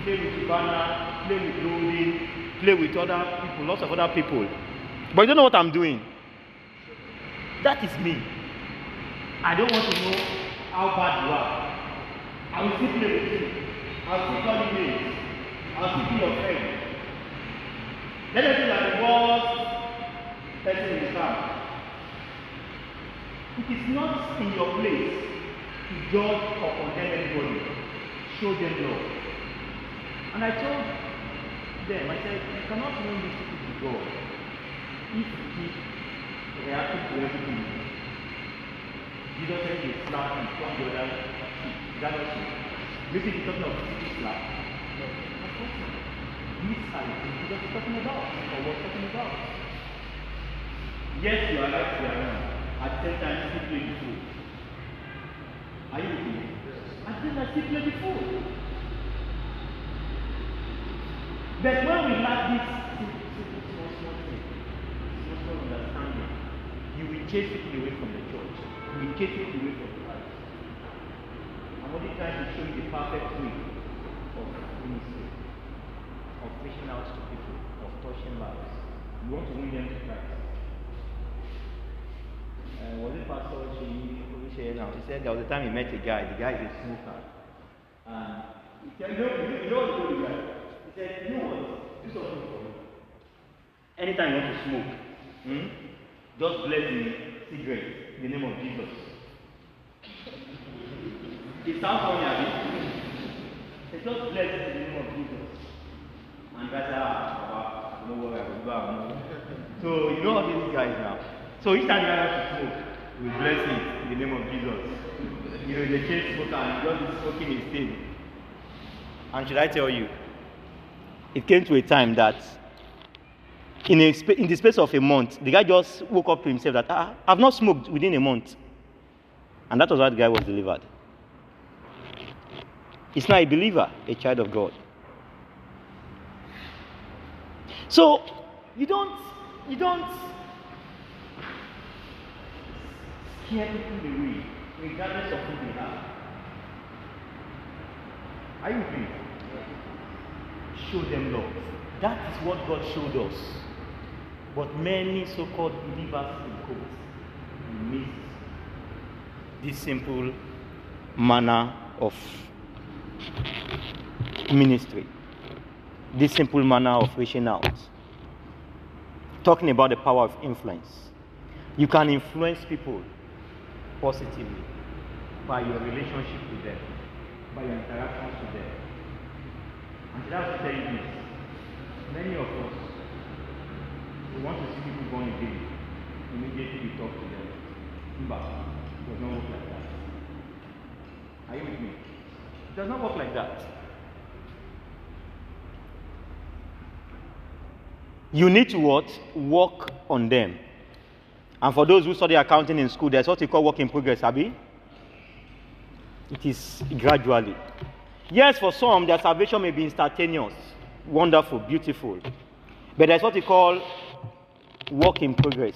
play with Ivana, play with Lodi, play with other people, lots of other people. But you don't know what I'm doing. That is me. I don't want to know how bad you are. I will still play with you. I'll still call you names. I'll still be your friend. Let me think like the worst person in the town. It is not in your place to judge or condemn anybody. Show them love. And I told them, I said, you cannot win these people to God if you keep reacting to everything. Jesus said he slapped and from the other cheek. Is that not true? You think he's talking of physical slap? No. Of course not. These are the things Jesus is talking about, or was talking about. Yes, you are right, you are wrong. At same time, still play the fool. Are you with me? At the same time, the fool. But when we lack this small, small thing, small, small understanding, you will chase people away from the church. You will chase people away from the Christ. I'm only trying to show you the perfect way of ministry, of reaching out to people, of touching lives. You want to win them to Christ. Uh, was it Pastor Oluseye now? He said there was a time he met a guy. The guy is a smoker. And he said, you know, you know what the guy? He said, you know what? Do something for me. Anytime you want to smoke, hmm, just bless the cigarette in the name of Jesus. It sounds funny, Abi. It's just bless in the name of Jesus. And that's how, I will go out. So you know all these guys now. So each time guy wants to smoke, we bless it in the name of Jesus. You know, the chain smoker and he just smoking his thing. And should I tell you, it came to a time that in, a, in the space of a month, the guy just woke up to himself that ah, I've not smoked within a month. And that was why the guy was delivered. He's not a believer, a child of God. So you don't you don't scare people away, regardless of who they are. Are you with me? Show them love. That is what God showed us. But many so-called believers in quotes miss this simple manner of ministry, this simple manner of reaching out. Talking about the power of influence. You can influence people positively by your relationship with them, by your interactions with them. And to tell this many of us, we want to see people born again. Immediately we talk to them. But it does not work like that. Are you with me? Does not work like that. You need to what? Work on them. And for those who study accounting in school, there's what we call work in progress, Abby. It is gradually. Yes, for some, their salvation may be instantaneous, wonderful, beautiful. But there's what we call work in progress.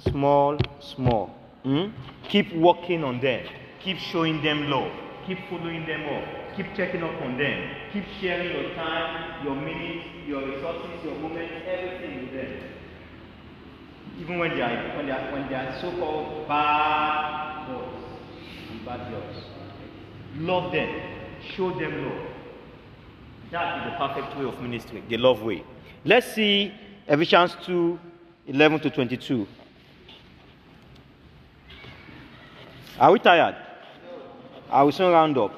Small, small. Hmm? Keep working on them. Keep showing them love. Keep following them up. Keep checking up on them. Keep sharing your time, your minutes, your resources, your moments, everything with them. Even when they are when they are when they are so-called bad boys and bad girls. Love them. Show them love. That is the perfect way of ministry, the love way. Let's see Ephesians 2 11 to 22. Are we tired? I will soon round up.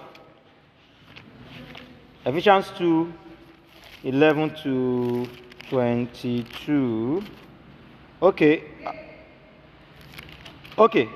Ephesians 2 11 to 22. Okay. Okay.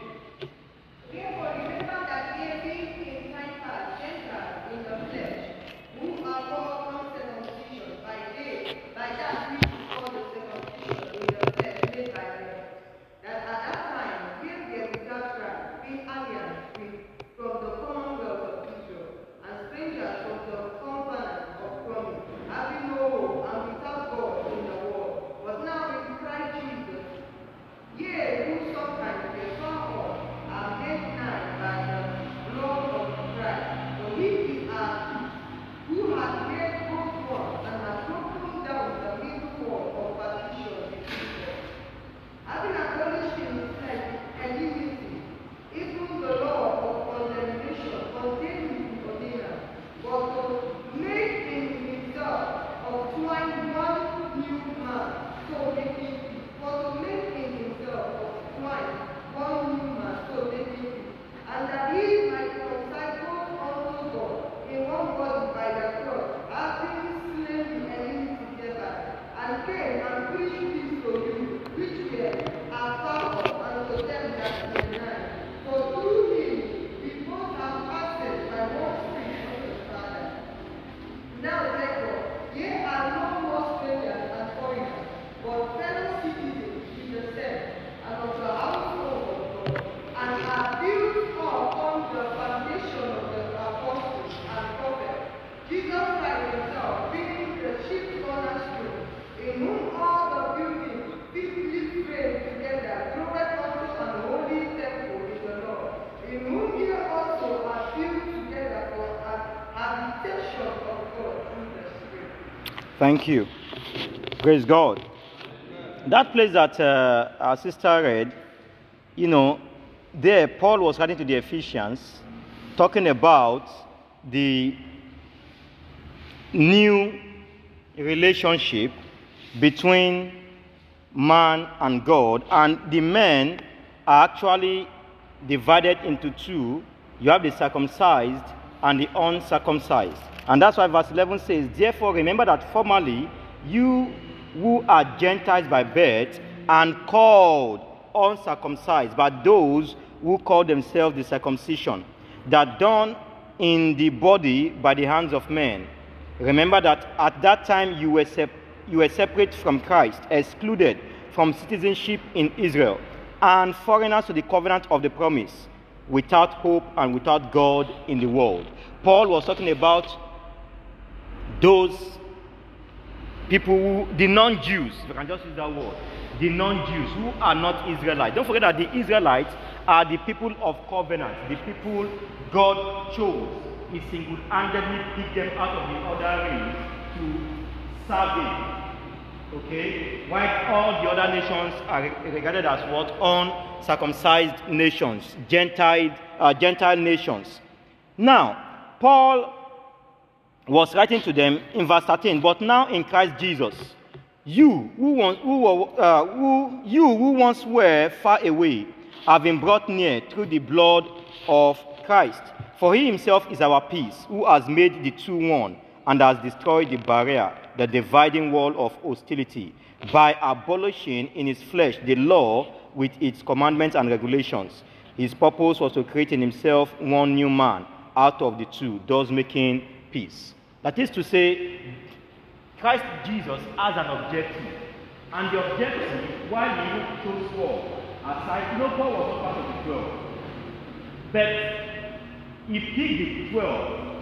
Thank you. Praise God. That place that uh, our sister read, you know, there Paul was writing to the Ephesians, talking about the new relationship between man and God, and the men are actually divided into two. You have the circumcised and the uncircumcised. And that's why verse 11 says, Therefore, remember that formerly you who are Gentiles by birth and called uncircumcised, but those who call themselves the circumcision, that done in the body by the hands of men. Remember that at that time you were, sep- you were separate from Christ, excluded from citizenship in Israel, and foreigners to the covenant of the promise, without hope and without God in the world. Paul was talking about those people who, the non Jews, I can just use that word, the non Jews who are not Israelites. Don't forget that the Israelites are the people of covenant, the people God chose. He single handedly picked them out of the other race to serve Him. Okay? While all the other nations are regarded as what? Uncircumcised nations, Gentile, uh, Gentile nations. Now, Paul was writing to them in verse 13, but now in Christ Jesus, you who, once, who, were, uh, who, you who once were far away have been brought near through the blood of Christ. For he himself is our peace, who has made the two one and has destroyed the barrier, the dividing wall of hostility, by abolishing in his flesh the law with its commandments and regulations. His purpose was to create in himself one new man out of the two, thus making peace. That is to say, Christ Jesus has an objective. And the objective, while he chose Paul aside, know, Paul was not part of the 12. But if he picked the 12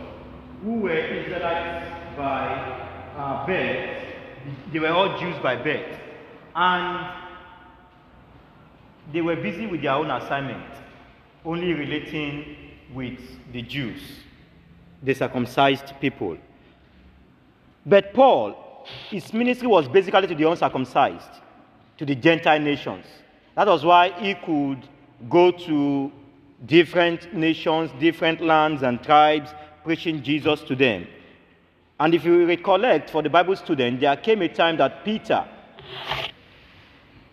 who were Israelites by uh, birth. They were all Jews by birth. And they were busy with their own assignment, only relating with the Jews, the circumcised people. But Paul, his ministry was basically to the uncircumcised, to the Gentile nations. That was why he could go to different nations, different lands and tribes, preaching Jesus to them. And if you recollect, for the Bible student, there came a time that Peter,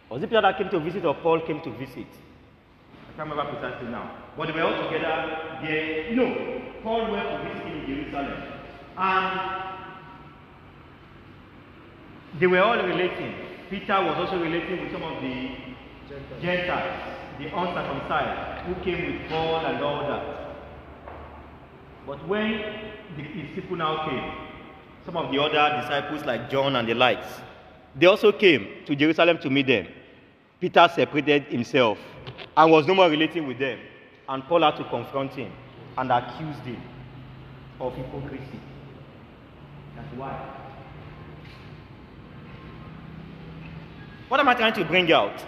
was it Peter that came to visit or Paul came to visit? I can't remember precisely now. But they were all together there. No, Paul went to visit in Jerusalem. And they were all relating. Peter was also relating with some of the Gentiles, the uncircumcised, who came with Paul and all that. But when the, his people now came, some of the other disciples like John and the likes, they also came to Jerusalem to meet them. Peter separated himself and was no more relating with them. And Paul had to confront him and accused him of hypocrisy. That's why. What am I trying to bring out?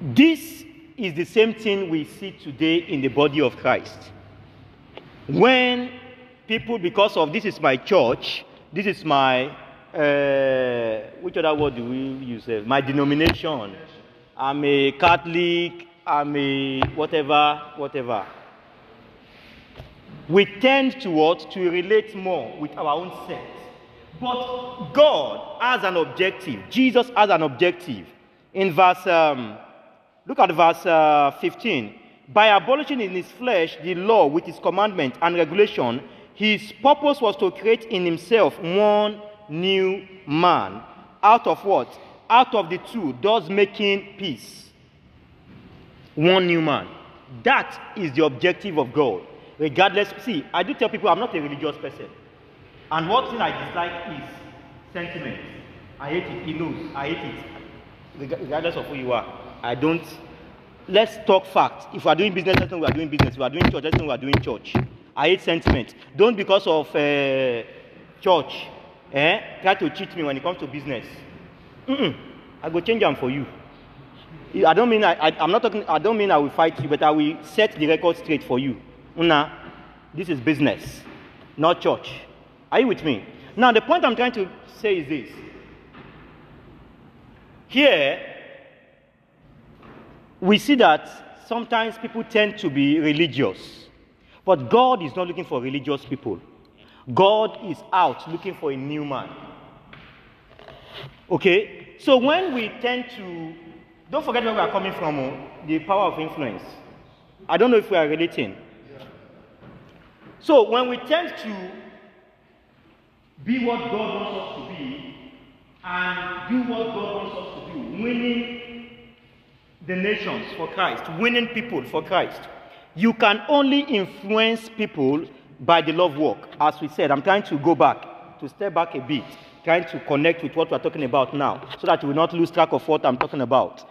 This is the same thing we see today in the body of Christ. When people, because of this is my church, this is my, uh, which other word do we use? My denomination. I'm a Catholic, I'm a whatever, whatever. We tend to what? To relate more with our own sect. But God has an objective. Jesus has an objective. In verse, um, look at verse uh, 15. By abolishing in his flesh the law with its commandment and regulation, his purpose was to create in himself one new man. Out of what? Out of the two, thus making peace. One new man. That is the objective of God. Regardless, see, I do tell people I'm not a religious person. And one thing I dislike is sentiment. I hate it. He knows. I hate it. Regardless of who you are. I don't. Let's talk facts. If we are doing business, we are doing business. If we are doing church, we are doing church. I hate sentiment. Don't because of uh, church eh, try to cheat me when it comes to business. Mm-mm. I go change them for you. I don't mean I, I, am not talking. I don't mean I will fight you, but I will set the record straight for you. Una, this is business, not church. Are you with me? Now, the point I'm trying to say is this. Here, we see that sometimes people tend to be religious, but God is not looking for religious people. God is out looking for a new man. Okay? So when we tend to, don't forget where we are coming from, oh, the power of influence. I don't know if we are relating. So when we tend to be what God wants us to be and do what God wants us to do, meaning the nations for Christ, winning people for Christ. You can only influence people by the love work. As we said, I'm trying to go back, to step back a bit, trying to connect with what we're talking about now, so that you will not lose track of what I'm talking about.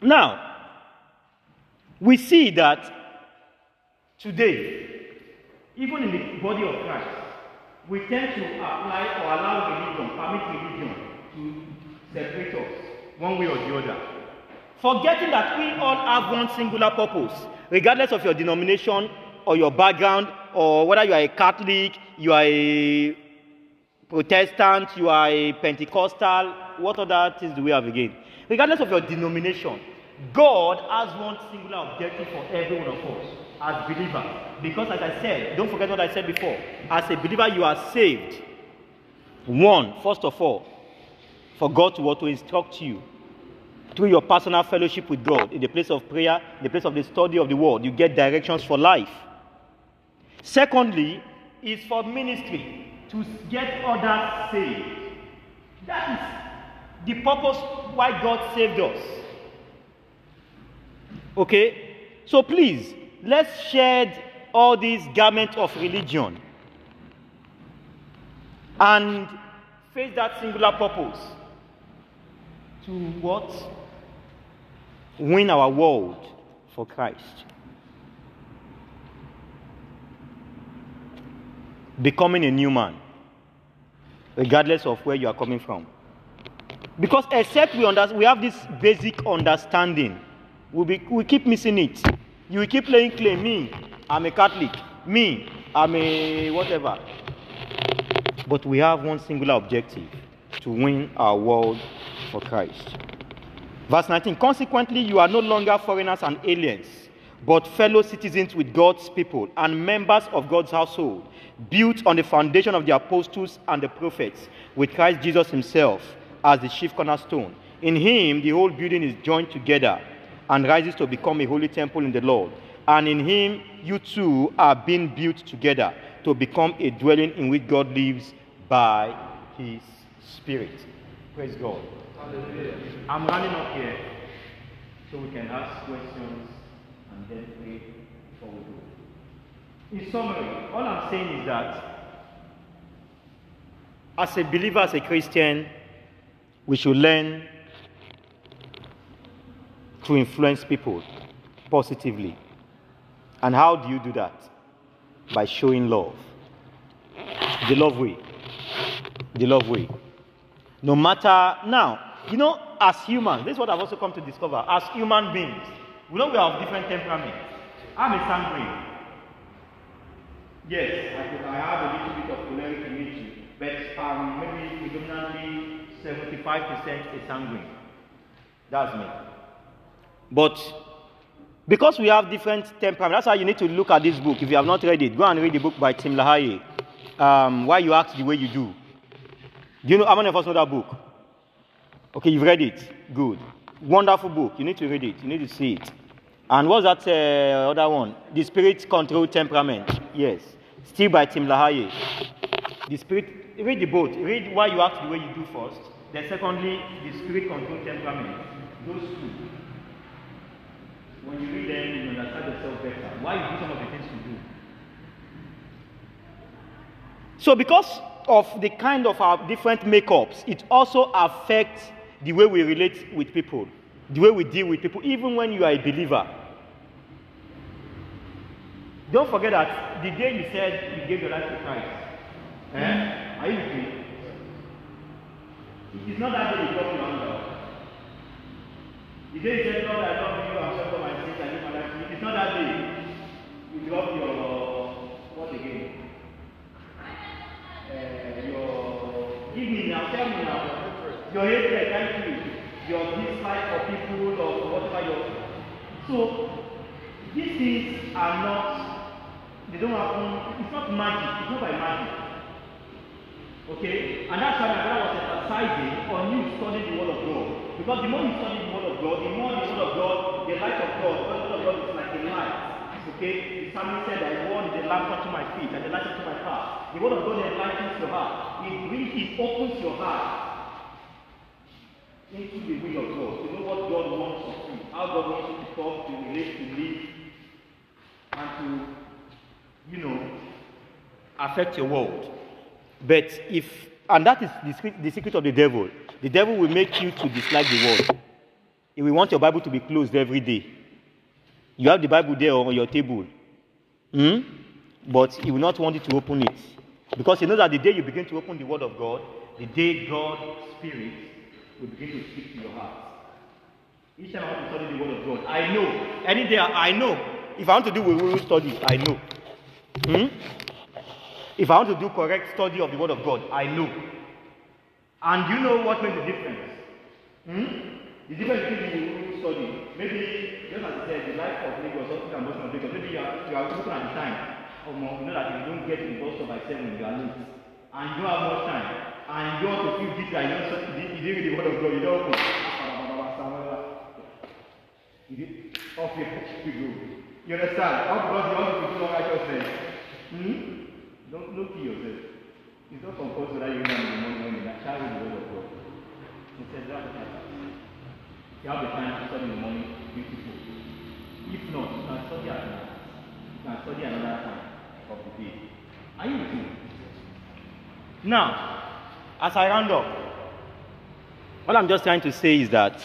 Now, we see that today, even in the body of Christ, we tend to apply or allow religion, permit religion to separate us one way or the other. Forgetting that we all have one singular purpose, regardless of your denomination or your background, or whether you are a Catholic, you are a Protestant, you are a Pentecostal, what other things do we have again? Regardless of your denomination, God has one singular objective for every one of us as believers. Because, as I said, don't forget what I said before. As a believer, you are saved. One, first of all, for God to, to instruct you through your personal fellowship with God in the place of prayer, in the place of the study of the word. You get directions for life. Secondly, is for ministry to get others saved. That is the purpose why God saved us. Okay? So please, let's shed all these garments of religion and face that singular purpose to what? Win our world for Christ. Becoming a new man, regardless of where you are coming from. Because except we, under, we have this basic understanding, we, be, we keep missing it. You keep playing claim, me, I'm a Catholic, me, I'm a whatever. But we have one singular objective to win our world for Christ. Verse 19 Consequently, you are no longer foreigners and aliens, but fellow citizens with God's people and members of God's household, built on the foundation of the apostles and the prophets, with Christ Jesus himself as the chief cornerstone. In him, the whole building is joined together and rises to become a holy temple in the Lord. And in him, you too are being built together to become a dwelling in which God lives by his Spirit. Praise God. I'm running up here so we can ask questions and then pray before we go. In summary, all I'm saying is that as a believer, as a Christian, we should learn to influence people positively. And how do you do that? By showing love. The love way. The love way. No matter now, you know, as humans, this is what I've also come to discover. As human beings, we know we have different temperaments. I'm a sanguine. Yes, I, could, I have a little bit of choleric in me, but um, maybe predominantly 75% a sanguine. That's me. But because we have different temperaments, that's why you need to look at this book. If you have not read it, go and read the book by Tim LaHaye. Um, why you act the way you do. Do you know how many of us know that book? Okay, you've read it. Good. Wonderful book. You need to read it. You need to see it. And what's that uh, other one? The Spirit Control Temperament. Yes. Still by Tim LaHaye. The Spirit, read the both. Read why you act the way you do first. Then secondly, the Spirit Control Temperament. Those two. When you read them, you understand yourself better. Why you do some of the things you do. So because of the kind of our different makeups, it also affects the way we relate with people, the way we deal with people, even when you are a believer. Don't forget that the day you said you gave your life to Christ, eh? are you with me? It is not that day you got anger. The day you said, Lord, I love you, I'm sorry for my sins, I give my life to you. It is not that day you drop your, what again? uh, your give me now, tell me now, your hatred, thank you, your dislike for people or whatever your so these things are not they don't happen it's not magic, it's not by magic. Okay? And that's why my brother was emphasizing on you studying the word of God. Because the more you study the word of God, the more the word of God, the light of God, the word of God is like a light. Okay? The psalmist said the word is a lamp unto my feet and the light unto my path. The word of God enlightens your heart. It brings, it opens your heart. Into the will of God, to know what God wants of you, how God wants you to talk, to relate, to live, and to, you know, affect your world. But if, and that is the secret, of the devil, the devil will make you to dislike the world. He will want your Bible to be closed every day. You have the Bible there on your table. Hmm? But he will not want you to open it. Because he knows that the day you begin to open the Word of God, the day God's Spirit will begin to speak to your heart. Each time I want to study the Word of God, I know. Any day I know. If I want to do will study, I know. Hmm? If I want to do correct study of the Word of God, I know. And you know what makes the difference? Hmm? The difference between the study, maybe, just as I said, the life of Lagos, something of Lagos, maybe you are, you are looking at the time. Or more, you know that you don't get bus by 7, you are late. And you have much time. And you want to feel and you don't, you didn't read the Word of God, you don't open. You did, off your you go. You understand? All because you want to do all righteousness. Hmm? Don't, don't kill yourself. It's not compulsory that you in the morning when you try with the word of God. Instead, that's what If you have the time to study the morning, beautiful. If not, you can study at night. You can study another time of the day. Are you with me? Now, as I round up, what I'm just trying to say is that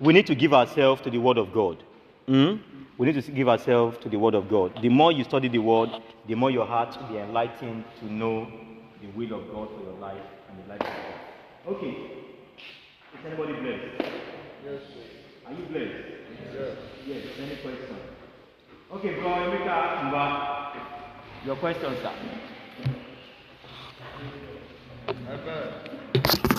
we need to give ourselves to the Word of God. Hmm? We need to give ourselves to the Word of God. The more you study the Word, the more your heart will be enlightened to know the will of God for your life and the life of God. Okay. Is anybody blessed? Yes, sir. Are you blessed? Yes. Yes. Any question? Okay, bro, Emeka. Your question, sir. أبا